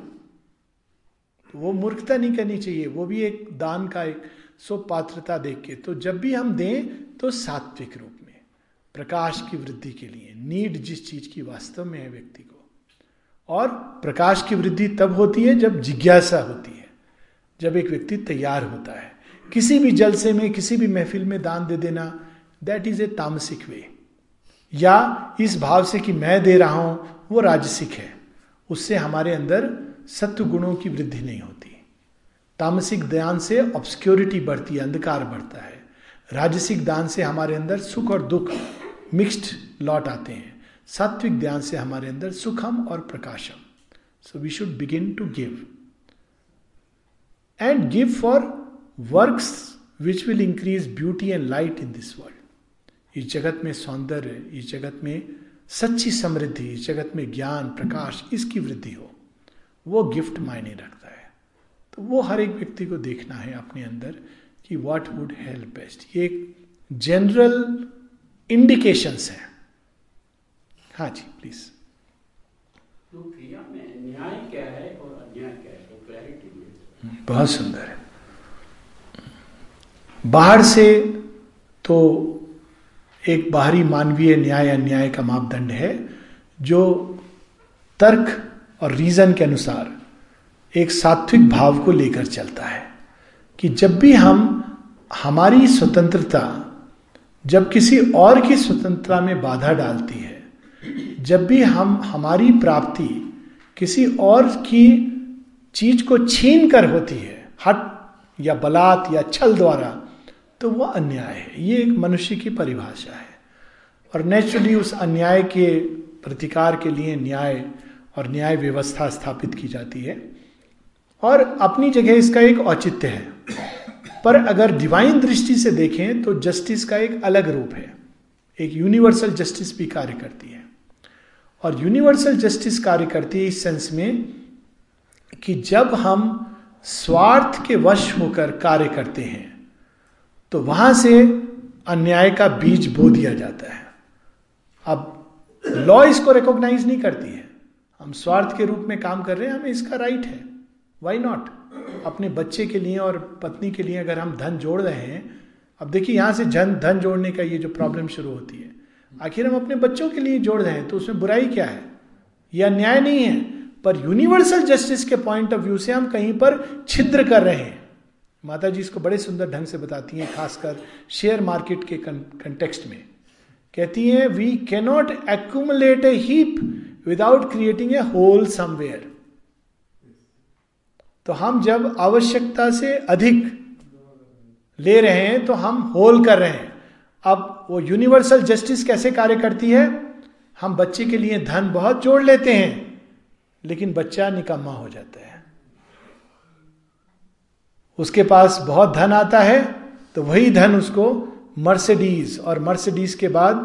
Speaker 1: तो वो मूर्खता नहीं करनी चाहिए, वो भी एक दान का एक सो पात्रता देख के। तो जब भी हम दें तो सात्विक रूप में, प्रकाश की वृद्धि के लिए, नीड जिस चीज़ की वास्तव में है व्यक्ति को। और प्रकाश की वृद्धि तब होती है जब जिज्ञासा होती है, जब एक व्यक्ति तैयार होता है। किसी भी जलसे में, किसी भी महफिल में दान दे देना दैट इज़ ए तामसिक वे या इस भाव से कि मैं दे रहा हूँ, वो राजसिक है। उससे हमारे अंदर सत्व गुणों की वृद्धि नहीं होती। तामसिक दान से ऑब्सक्योरिटी बढ़ती है, अंधकार बढ़ता है। राजसिक दान से हमारे अंदर सुख और दुख मिक्स्ड लौट आते हैं। सात्विक ध्यान से हमारे अंदर सुखम और प्रकाशम। So we should begin to give and give for works which will increase beauty and light in this world इस जगत में सौंदर्य इस जगत में सच्ची समृद्धि इस जगत में ज्ञान, प्रकाश इसकी वृद्धि हो। वो गिफ्ट मायने रखता है। तो वो हर एक व्यक्ति को देखना है अपने अंदर कि व्हाट वुड हेल्प बेस्ट ये एक जनरल इंडिकेशंस है। हाँ जी प्लीज़
Speaker 5: तो क्रिया में न्याय क्या है और अन्याय क्या है? तो क्लैरिटी
Speaker 1: बहुत सुंदर है। बाहर से तो एक बाहरी मानवीय न्याय अन्याय का मापदंड है जो तर्क और रीजन के अनुसार एक सात्विक भाव को लेकर चलता है कि जब भी हम हमारी स्वतंत्रता जब किसी और की स्वतंत्रता में बाधा डालती है जब भी हम, हमारी प्राप्ति किसी और की चीज़ को छीन कर होती है, हट या बलात् या छल द्वारा तो वह अन्याय है। ये एक मनुष्य की परिभाषा है। और नेचुरली उस अन्याय के प्रतिकार के लिए न्याय और न्याय व्यवस्था स्थापित की जाती है। और अपनी जगह इसका एक औचित्य है। पर अगर डिवाइन दृष्टि से देखें तो जस्टिस का एक अलग रूप है। एक यूनिवर्सल जस्टिस भी कार्य करती है। और यूनिवर्सल जस्टिस कार्य करती है इस सेंस में कि जब हम स्वार्थ के वश होकर कार्य करते हैं तो वहाँ से अन्याय का बीज बो दिया जाता है। अब लॉ इसको रिकॉग्नाइज नहीं करती है। हम स्वार्थ के रूप में काम कर रहे हैं, हमें इसका राइट है। वाई नॉट अपने बच्चे के लिए और पत्नी के लिए अगर हम धन जोड़ रहे हैं, अब देखिए यहाँ से धन धन जोड़ने का ये जो प्रॉब्लम शुरू होती है। आखिर हम अपने बच्चों के लिए जोड़ रहे हैं तो उसमें बुराई क्या है? यह न्याय नहीं है, पर यूनिवर्सल जस्टिस के पॉइंट ऑफ़ व्यू से हम कहीं पर छिद्र कर रहे हैं। माता जी इसको बड़े सुंदर ढंग से बताती हैं, खासकर शेयर मार्केट के कंटेक्स्ट में। कहती हैं we cannot accumulate a heap without creating a hole somewhere तो हम जब आवश्यकता से अधिक ले रहे हैं तो हम होल कर रहे हैं। अब वो यूनिवर्सल जस्टिस कैसे कार्य करती है? हम बच्चे के लिए धन बहुत जोड़ लेते हैं, लेकिन बच्चा निकम्मा हो जाता है। उसके पास बहुत धन आता है तो वही धन उसको मर्सिडीज और मर्सिडीज के बाद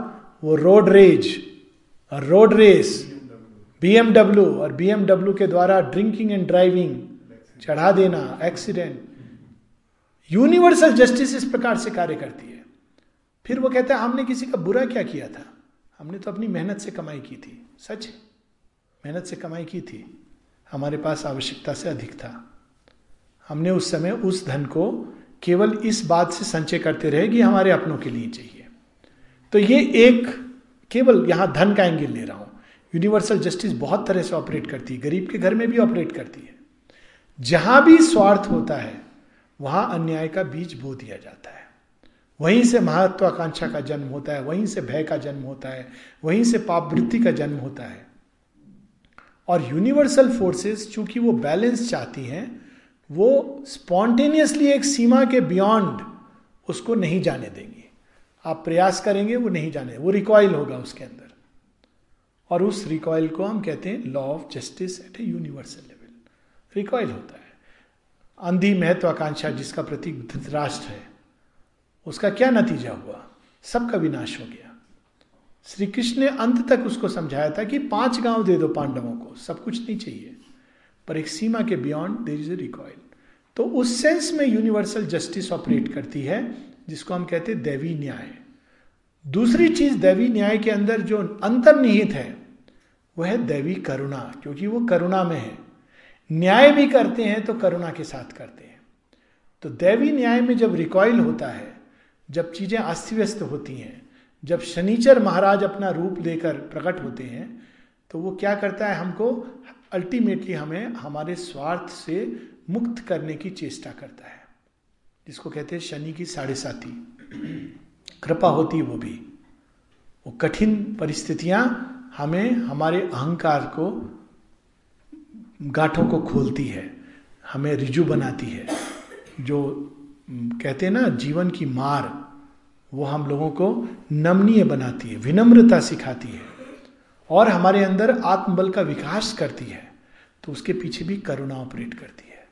Speaker 1: वो रोड रेज और रोड रेस बीएमडब्ल्यू और बीएमडब्ल्यू के द्वारा ड्रिंकिंग एंड ड्राइविंग चढ़ा देना एक्सीडेंट यूनिवर्सल जस्टिस इस प्रकार से कार्य करती है। फिर वो कहता है, हमने किसी का बुरा क्या किया था? हमने तो अपनी मेहनत से कमाई की थी। सच मेहनत से कमाई की थी। हमारे पास आवश्यकता से अधिक था। हमने उस समय उस धन को केवल इस बात से संचय करते रहे कि हमारे अपनों के लिए चाहिए। तो ये एक केवल यहाँ धन का एंगल ले रहा हूँ। यूनिवर्सल जस्टिस बहुत तरह से ऑपरेट करती है। गरीब के घर में भी ऑपरेट करती है। जहाँ भी स्वार्थ होता है, वहाँ अन्याय का बीज बो दिया जाता है। वहीं से महत्वाकांक्षा का जन्म होता है, वहीं से भय का जन्म होता है, वहीं से पाप वृत्ति का जन्म होता है। और यूनिवर्सल फोर्सेस चूँकि वो बैलेंस चाहती हैं, वो स्पॉन्टेनियसली एक सीमा के बियॉन्ड उसको नहीं जाने देंगे। आप प्रयास करेंगे, वो नहीं जाने, वो रिकॉयल होगा उसके अंदर। और उस रिकॉयल को हम कहते हैं law of justice at a universal level recoil होता है। अंधी महत्वाकांक्षा जिसका प्रतीक धृतराष्ट्र है। उसका क्या नतीजा हुआ? सबका विनाश हो गया। श्री कृष्ण ने अंत तक उसको समझाया था कि पाँच गाँव दे दो पांडवों को, सब कुछ नहीं चाहिए। पर एक सीमा के beyond there is a recoil तो उस सेंस में यूनिवर्सल जस्टिस ऑपरेट करती है, जिसको हम कहते हैं दैवी न्याय। दूसरी चीज़ दैवी न्याय के अंदर जो अंतर्निहित है, वह है दैवी करुणा, क्योंकि वो करुणा में है। न्याय भी करते हैं तो करुणा के साथ करते हैं। तो दैवी न्याय में जब रिकॉयल होता है जब चीज़ें अस्त व्यस्त होती हैं, जब शनिचर महाराज अपना रूप लेकर प्रकट होते हैं तो वो क्या करता है हमको अल्टीमेटली हमें हमारे स्वार्थ से मुक्त करने की चेष्टा करता है। जिसको कहते हैं शनि की साढ़े साथी कृपा होती वो भी। वो कठिन परिस्थितियाँ हमें हमारे अहंकार को, गांठों को खोलती है, हमें रिजु बनाती है, जो कहते हैं ना, जीवन की मार, वो हम लोगों को नमनीय बनाती है, विनम्रता सिखाती है और हमारे अंदर आत्मबल का विकास करती है तो उसके पीछे भी करुणा ऑपरेट करती है।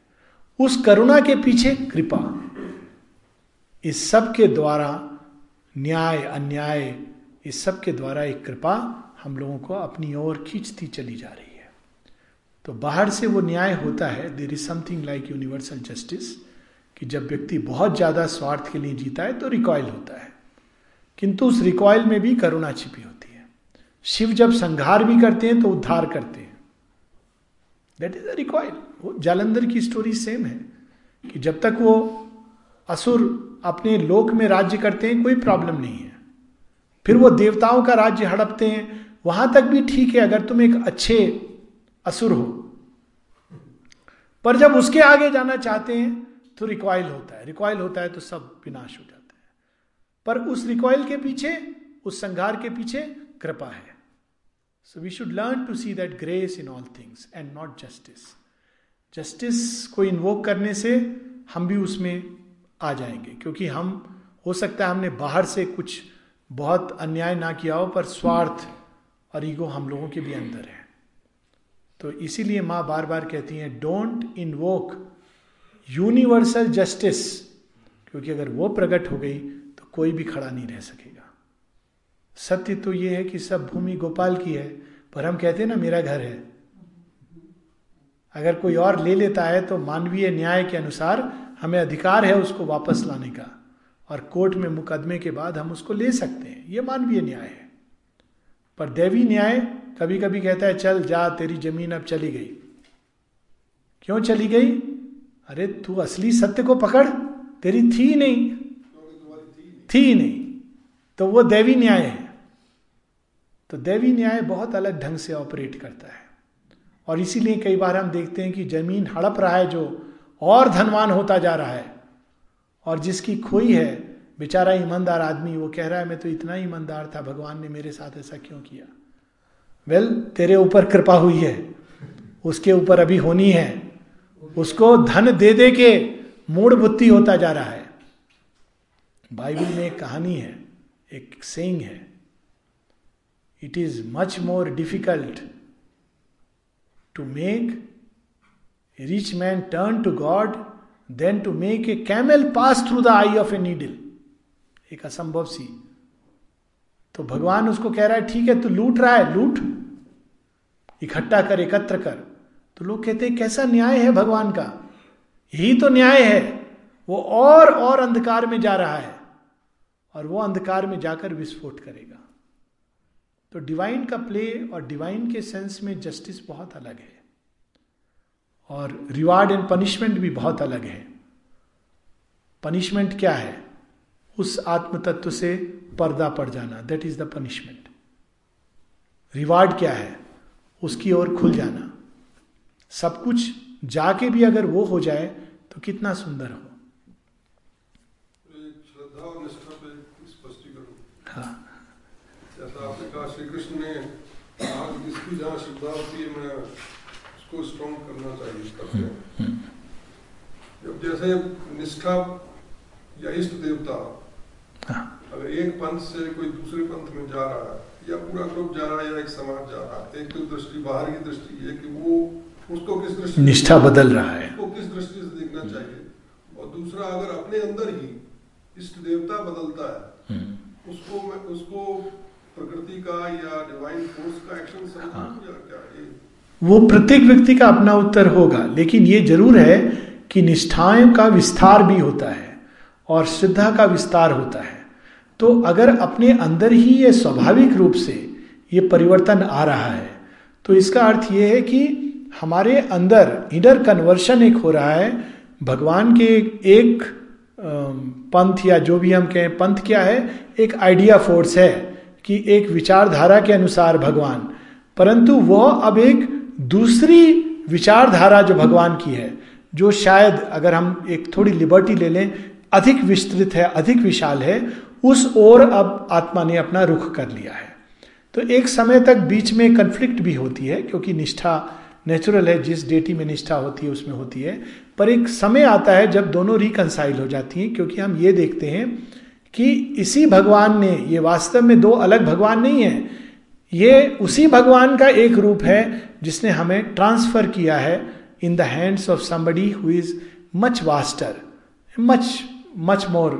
Speaker 1: उस करुणा के पीछे कृपा। इस सब के द्वारा न्याय, अन्याय, इस सब के द्वारा एक कृपा हम लोगों को अपनी ओर खींचती चली जा रही है। तो बाहर से वो न्याय होता है there is something like universal justice कि जब व्यक्ति बहुत ज़्यादा स्वार्थ के लिए जीता है तो रिकॉयल होता है। किंतु उस रिकॉयल में भी करुणा छिपी होती है। शिव जब संघार भी करते हैं तो उद्धार करते हैं। दैट इज़ अ रिकॉयल वो जालंधर की स्टोरी सेम है कि जब तक वो असुर अपने लोक में राज्य करते हैं, कोई प्रॉब्लम नहीं है। फिर वो देवताओं का राज्य हड़पते हैं। वहाँ तक भी ठीक है, अगर तुम एक अच्छे असुर हो। पर जब उसके आगे जाना चाहते हैं तो रिकॉयल होता है। रिकॉयल होता है तो सब विनाश हो जाता है। पर उस रिकॉयल के पीछे, उस संघार के पीछे कृपा है। So we should learn to see that grace in all things and not justice justice को इन्वोक करने से हम भी उसमें आ जाएँगे। क्योंकि हम, हो सकता है हमने बाहर से कुछ बहुत अन्याय ना किया हो, पर स्वार्थ और ईगो हम लोगों के भी अंदर है। तो इसीलिए माँ बार बार कहती हैं डोंट इनवोक यूनिवर्सल जस्टिस क्योंकि अगर वो प्रकट हो गई तो कोई भी खड़ा नहीं रह सकेगा। सत्य तो ये है कि सब भूमि गोपाल की है, पर हम कहते हैं ना, मेरा घर है। अगर कोई और ले लेता है तो मानवीय न्याय के अनुसार हमें अधिकार है उसको वापस लाने का, और कोर्ट में मुकदमे के बाद हम उसको ले सकते हैं। ये मानवीय न्याय है। पर दैवी न्याय कभी कभी कहता है, चल जा, तेरी ज़मीन अब चली गई। क्यों चली गई? अरे तू असली सत्य को पकड़ तेरी थी नहीं। थी नहीं। तो वो दैवी न्याय है। तो दैवी न्याय बहुत अलग ढंग से ऑपरेट करता है। और इसीलिए कई बार हम देखते हैं कि ज़मीन हड़प रहा है जो और धनवान होता जा रहा है। और जिसकी खोई है बेचारा ईमानदार आदमी वो कह रहा है मैं तो इतना ईमानदार था भगवान ने मेरे साथ ऐसा क्यों किया? वेल well, तेरे ऊपर कृपा हुई है। उसके ऊपर अभी होनी है। उसको धन दे दे के मूड बुद्धि होता जा रहा है। बाइबल में एक कहानी है, एक सेइंग है। It is much more difficult to make rich man turn to God than to make a camel pass through the eye of a needle एक असंभव सी। तो भगवान उसको कह रहा है, ठीक है, तू लूट रहा है, लूट। इकट्ठा कर, एकत्र कर। तो लोग कहते हैं, कैसा न्याय है भगवान का? यही तो न्याय है। वो और और अंधकार में जा रहा है और वो अंधकार में जाकर विस्फोट करेगा। तो डिवाइन का प्ले और डिवाइन के सेंस में जस्टिस बहुत अलग है। और रिवार्ड एंड पनिशमेंट भी बहुत अलग है। पनिशमेंट क्या है? उस आत्म तत्व से पर्दा पड़ जाना। That is the punishment reward क्या है? उसकी ओर खुल जाना। सब कुछ जाके भी अगर वो हो जाए तो कितना सुंदर हो।
Speaker 6: हाँ। जैसा आपने कहा श्री कृष्ण ने आज जिसकी जहाँ श्रद्धा होती है मैं उसको स्ट्रॉन्ग करना चाहिए करते जब जैसे निष्ठा या इष्ट देवता हाँ। अगर एक पंथ से कोई दूसरे पंथ में जा रहा है या पूरा ग्रुप जा रहा है या एक समाज जा रहा है एक तो दृष्टि बाहर की दृष्टि है कि वो उसको किस दृष्टि
Speaker 1: निष्ठा बदल रहा है
Speaker 6: उसको किस दृष्टि से देखना चाहिए और दूसरा अगर अपने अंदर ही इष्ट देवता बदलता है हम्म। उसको मैं उसको प्रकृति का या डिवाइन फोर्स का एक्शन समझ हाँ। या क्या ये
Speaker 1: वो प्रत्येक व्यक्ति का अपना उत्तर होगा लेकिन ये ज़रूर है कि निष्ठाएँ का विस्तार भी होता है और श्रद्धा का विस्तार होता है तो अगर अपने अंदर ही ये स्वाभाविक रूप से ये परिवर्तन आ रहा है तो इसका अर्थ ये है कि हमारे अंदर इनर कन्वर्शन एक हो रहा है। भगवान के एक पंथ या जो भी हम कहें, पंथ क्या है? एक आइडिया फोर्स है कि एक विचारधारा के अनुसार भगवान। परंतु वह अब एक दूसरी विचारधारा जो भगवान की है, जो शायद अगर हम एक थोड़ी लिबर्टी ले लें, अधिक विस्तृत है, अधिक विशाल है, उस ओर अब आत्मा ने अपना रुख कर लिया है। तो एक समय तक बीच में कन्फ्लिक्ट भी होती है, क्योंकि निष्ठा नेचुरल है, जिस डेटी में निष्ठा होती है, उसमें होती है। पर एक समय आता है जब दोनों रिकनसाइल हो जाती हैं, क्योंकि हम ये देखते हैं कि इसी भगवान ने, ये वास्तव में दो अलग भगवान नहीं है, ये उसी भगवान का एक रूप है जिसने हमें ट्रांसफ़र किया है in the hands of somebody who is much vaster much much more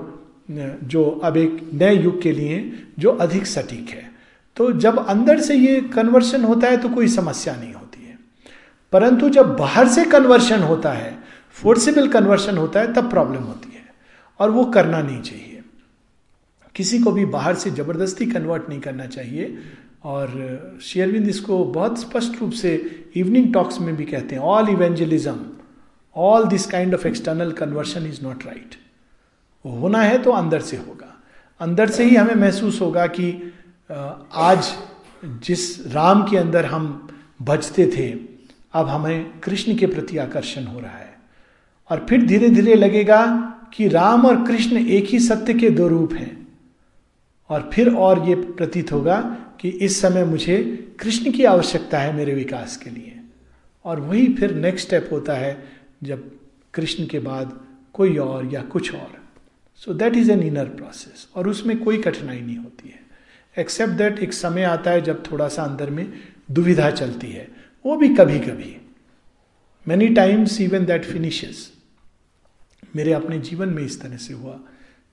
Speaker 1: जो अब एक नए युग के लिए जो अधिक सटीक है। तो जब अंदर से ये कन्वर्शन होता है तो कोई समस्या नहीं होती। परंतु जब बाहर से कन्वर्शन होता है फोर्सिबल कन्वर्शन होता है, तब प्रॉब्लम होती है। और वो करना नहीं चाहिए। किसी को भी बाहर से ज़बरदस्ती कन्वर्ट नहीं करना चाहिए। और शेयरविंद इसको बहुत स्पष्ट रूप से इवनिंग टॉक्स में भी कहते हैं। All evangelism all this kind of external conversion is not right होना है तो अंदर से होगा। अंदर से ही हमें महसूस होगा कि आज जिस राम के अंदर हम बजते थे अब हमें कृष्ण के प्रति आकर्षण हो रहा है। और फिर धीरे धीरे लगेगा कि राम और कृष्ण एक ही सत्य के दो रूप हैं। और फिर और ये प्रतीत होगा कि इस समय मुझे कृष्ण की आवश्यकता है मेरे विकास के लिए। और वही फिर नेक्स्ट स्टेप होता है जब कृष्ण के बाद कोई और या कुछ और। So that is an inner process और उसमें कोई कठिनाई नहीं होती है। एक्सेप्ट दैट एक समय आता है जब थोड़ा सा अंदर में दुविधा चलती है। वो भी कभी कभी। Many times even that finishes मेरे अपने जीवन में इस तरह से हुआ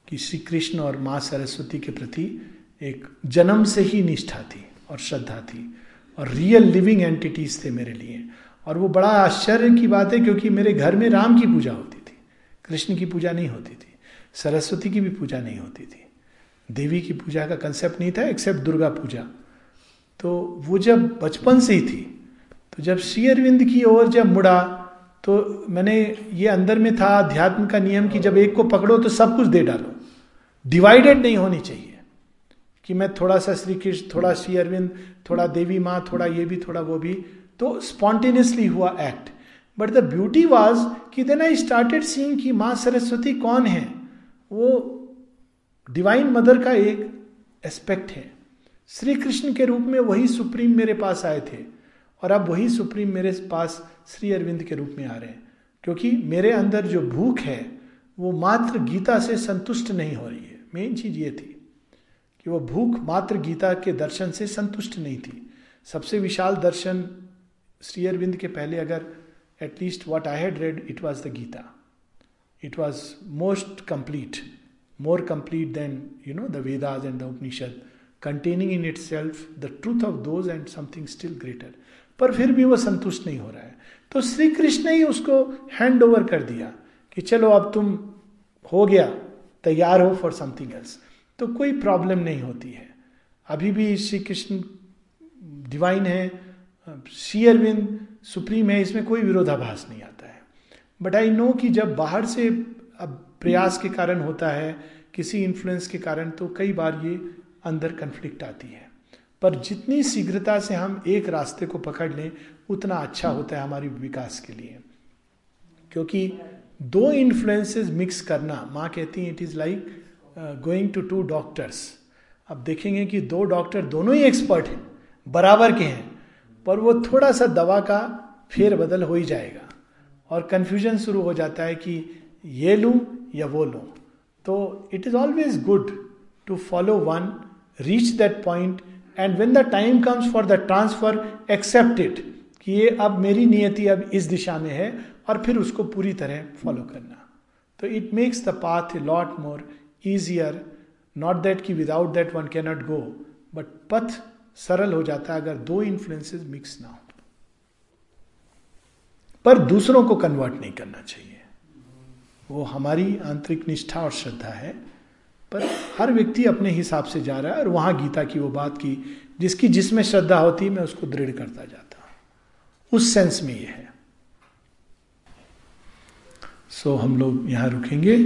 Speaker 1: कि श्री कृष्ण और माँ सरस्वती के प्रति एक जन्म से ही निष्ठा थी और श्रद्धा थी और रियल लिविंग एंटिटीज थे मेरे लिए। और वो बड़ा आश्चर्य की बात है क्योंकि मेरे घर में राम की पूजा होती थी। कृष्ण की पूजा नहीं होती थी। सरस्वती की भी पूजा नहीं होती थी। देवी की पूजा का कंसेप्ट नहीं था एक्सेप्ट दुर्गा पूजा। तो वो जब बचपन से ही थी तो जब श्री अरविंद की ओर जब मुड़ा तो मैंने ये अंदर में था, अध्यात्म का नियम कि जब एक को पकड़ो तो सब कुछ दे डालो। डिवाइडेड नहीं होनी चाहिए कि मैं थोड़ा सा श्री कृष्ण थोड़ा श्री अरविंद थोड़ा देवी माँ, थोड़ा ये भी, थोड़ा वो भी। तो स्पॉन्टेनियसली हुआ act but the beauty was कि देन आई स्टार्टेड सीइंग कि माँ सरस्वती कौन है? वो डिवाइन मदर का एक एस्पेक्ट है। श्री कृष्ण के रूप में वही सुप्रीम मेरे पास आए थे। और अब वही सुप्रीम मेरे पास श्री अरविंद के रूप में आ रहे हैं। क्योंकि मेरे अंदर जो भूख है, वो मात्र गीता से संतुष्ट नहीं हो रही है। मेन चीज़ ये थी कि वो भूख मात्र गीता के दर्शन से संतुष्ट नहीं थी। सबसे विशाल दर्शन श्री अरविंद के पहले अगर at least what I had read it was the Gita it was most complete more complete than you know the Vedas and the Upanishad containing in itself the truth of those and something still greater पर फिर भी वो संतुष्ट नहीं हो रहा है। तो श्री कृष्ण ही उसको हैंड ओवर कर दिया कि चलो अब तुम हो गया, तैयार हो फॉर समथिंग एल्स तो कोई प्रॉब्लम नहीं होती है। अभी भी श्री कृष्ण डिवाइन है श्री अरविंद सुप्रीम है, इसमें कोई विरोधाभास नहीं आता है। बट आई नो कि जब बाहर से अब प्रयास के कारण होता है, किसी इन्फ्लुएंस के कारण तो कई बार ये अंदर कन्फ्लिक्ट आती है। पर जितनी शीघ्रता से हम एक रास्ते को पकड़ लें, उतना अच्छा होता है हमारी विकास के लिए। क्योंकि दो इन्फ्लुएंसेस मिक्स करना, माँ कहती हैं it is like going to to doctors अब देखेंगे कि दो डॉक्टर दोनों ही एक्सपर्ट हैं, बराबर के हैं, पर वो थोड़ा सा दवा का फेर बदल हो ही जाएगा और कन्फ्यूज़न शुरू हो जाता है कि ये लूँ या वो लूँ। तो it is always good to follow one reach that point and when the time comes for the transfer accept it कि ये अब मेरी नियति अब इस दिशा में है और फिर उसको पूरी तरह फॉलो करना। तो it makes the path a lot more easier not that कि without that one cannot go but पथ सरल हो जाता है अगर दो इन्फ्लुएंसेस मिक्स ना हो। पर दूसरों को कन्वर्ट नहीं करना चाहिए। वो हमारी आंतरिक निष्ठा और श्रद्धा है। पर हर व्यक्ति अपने हिसाब से जा रहा है और वहाँ गीता की वो बात की जिसकी जिसमें श्रद्धा होती है मैं उसको दृढ़ करता जाता उस सेंस में यह है। सो so, हम लोग यहाँ रुकेंगे।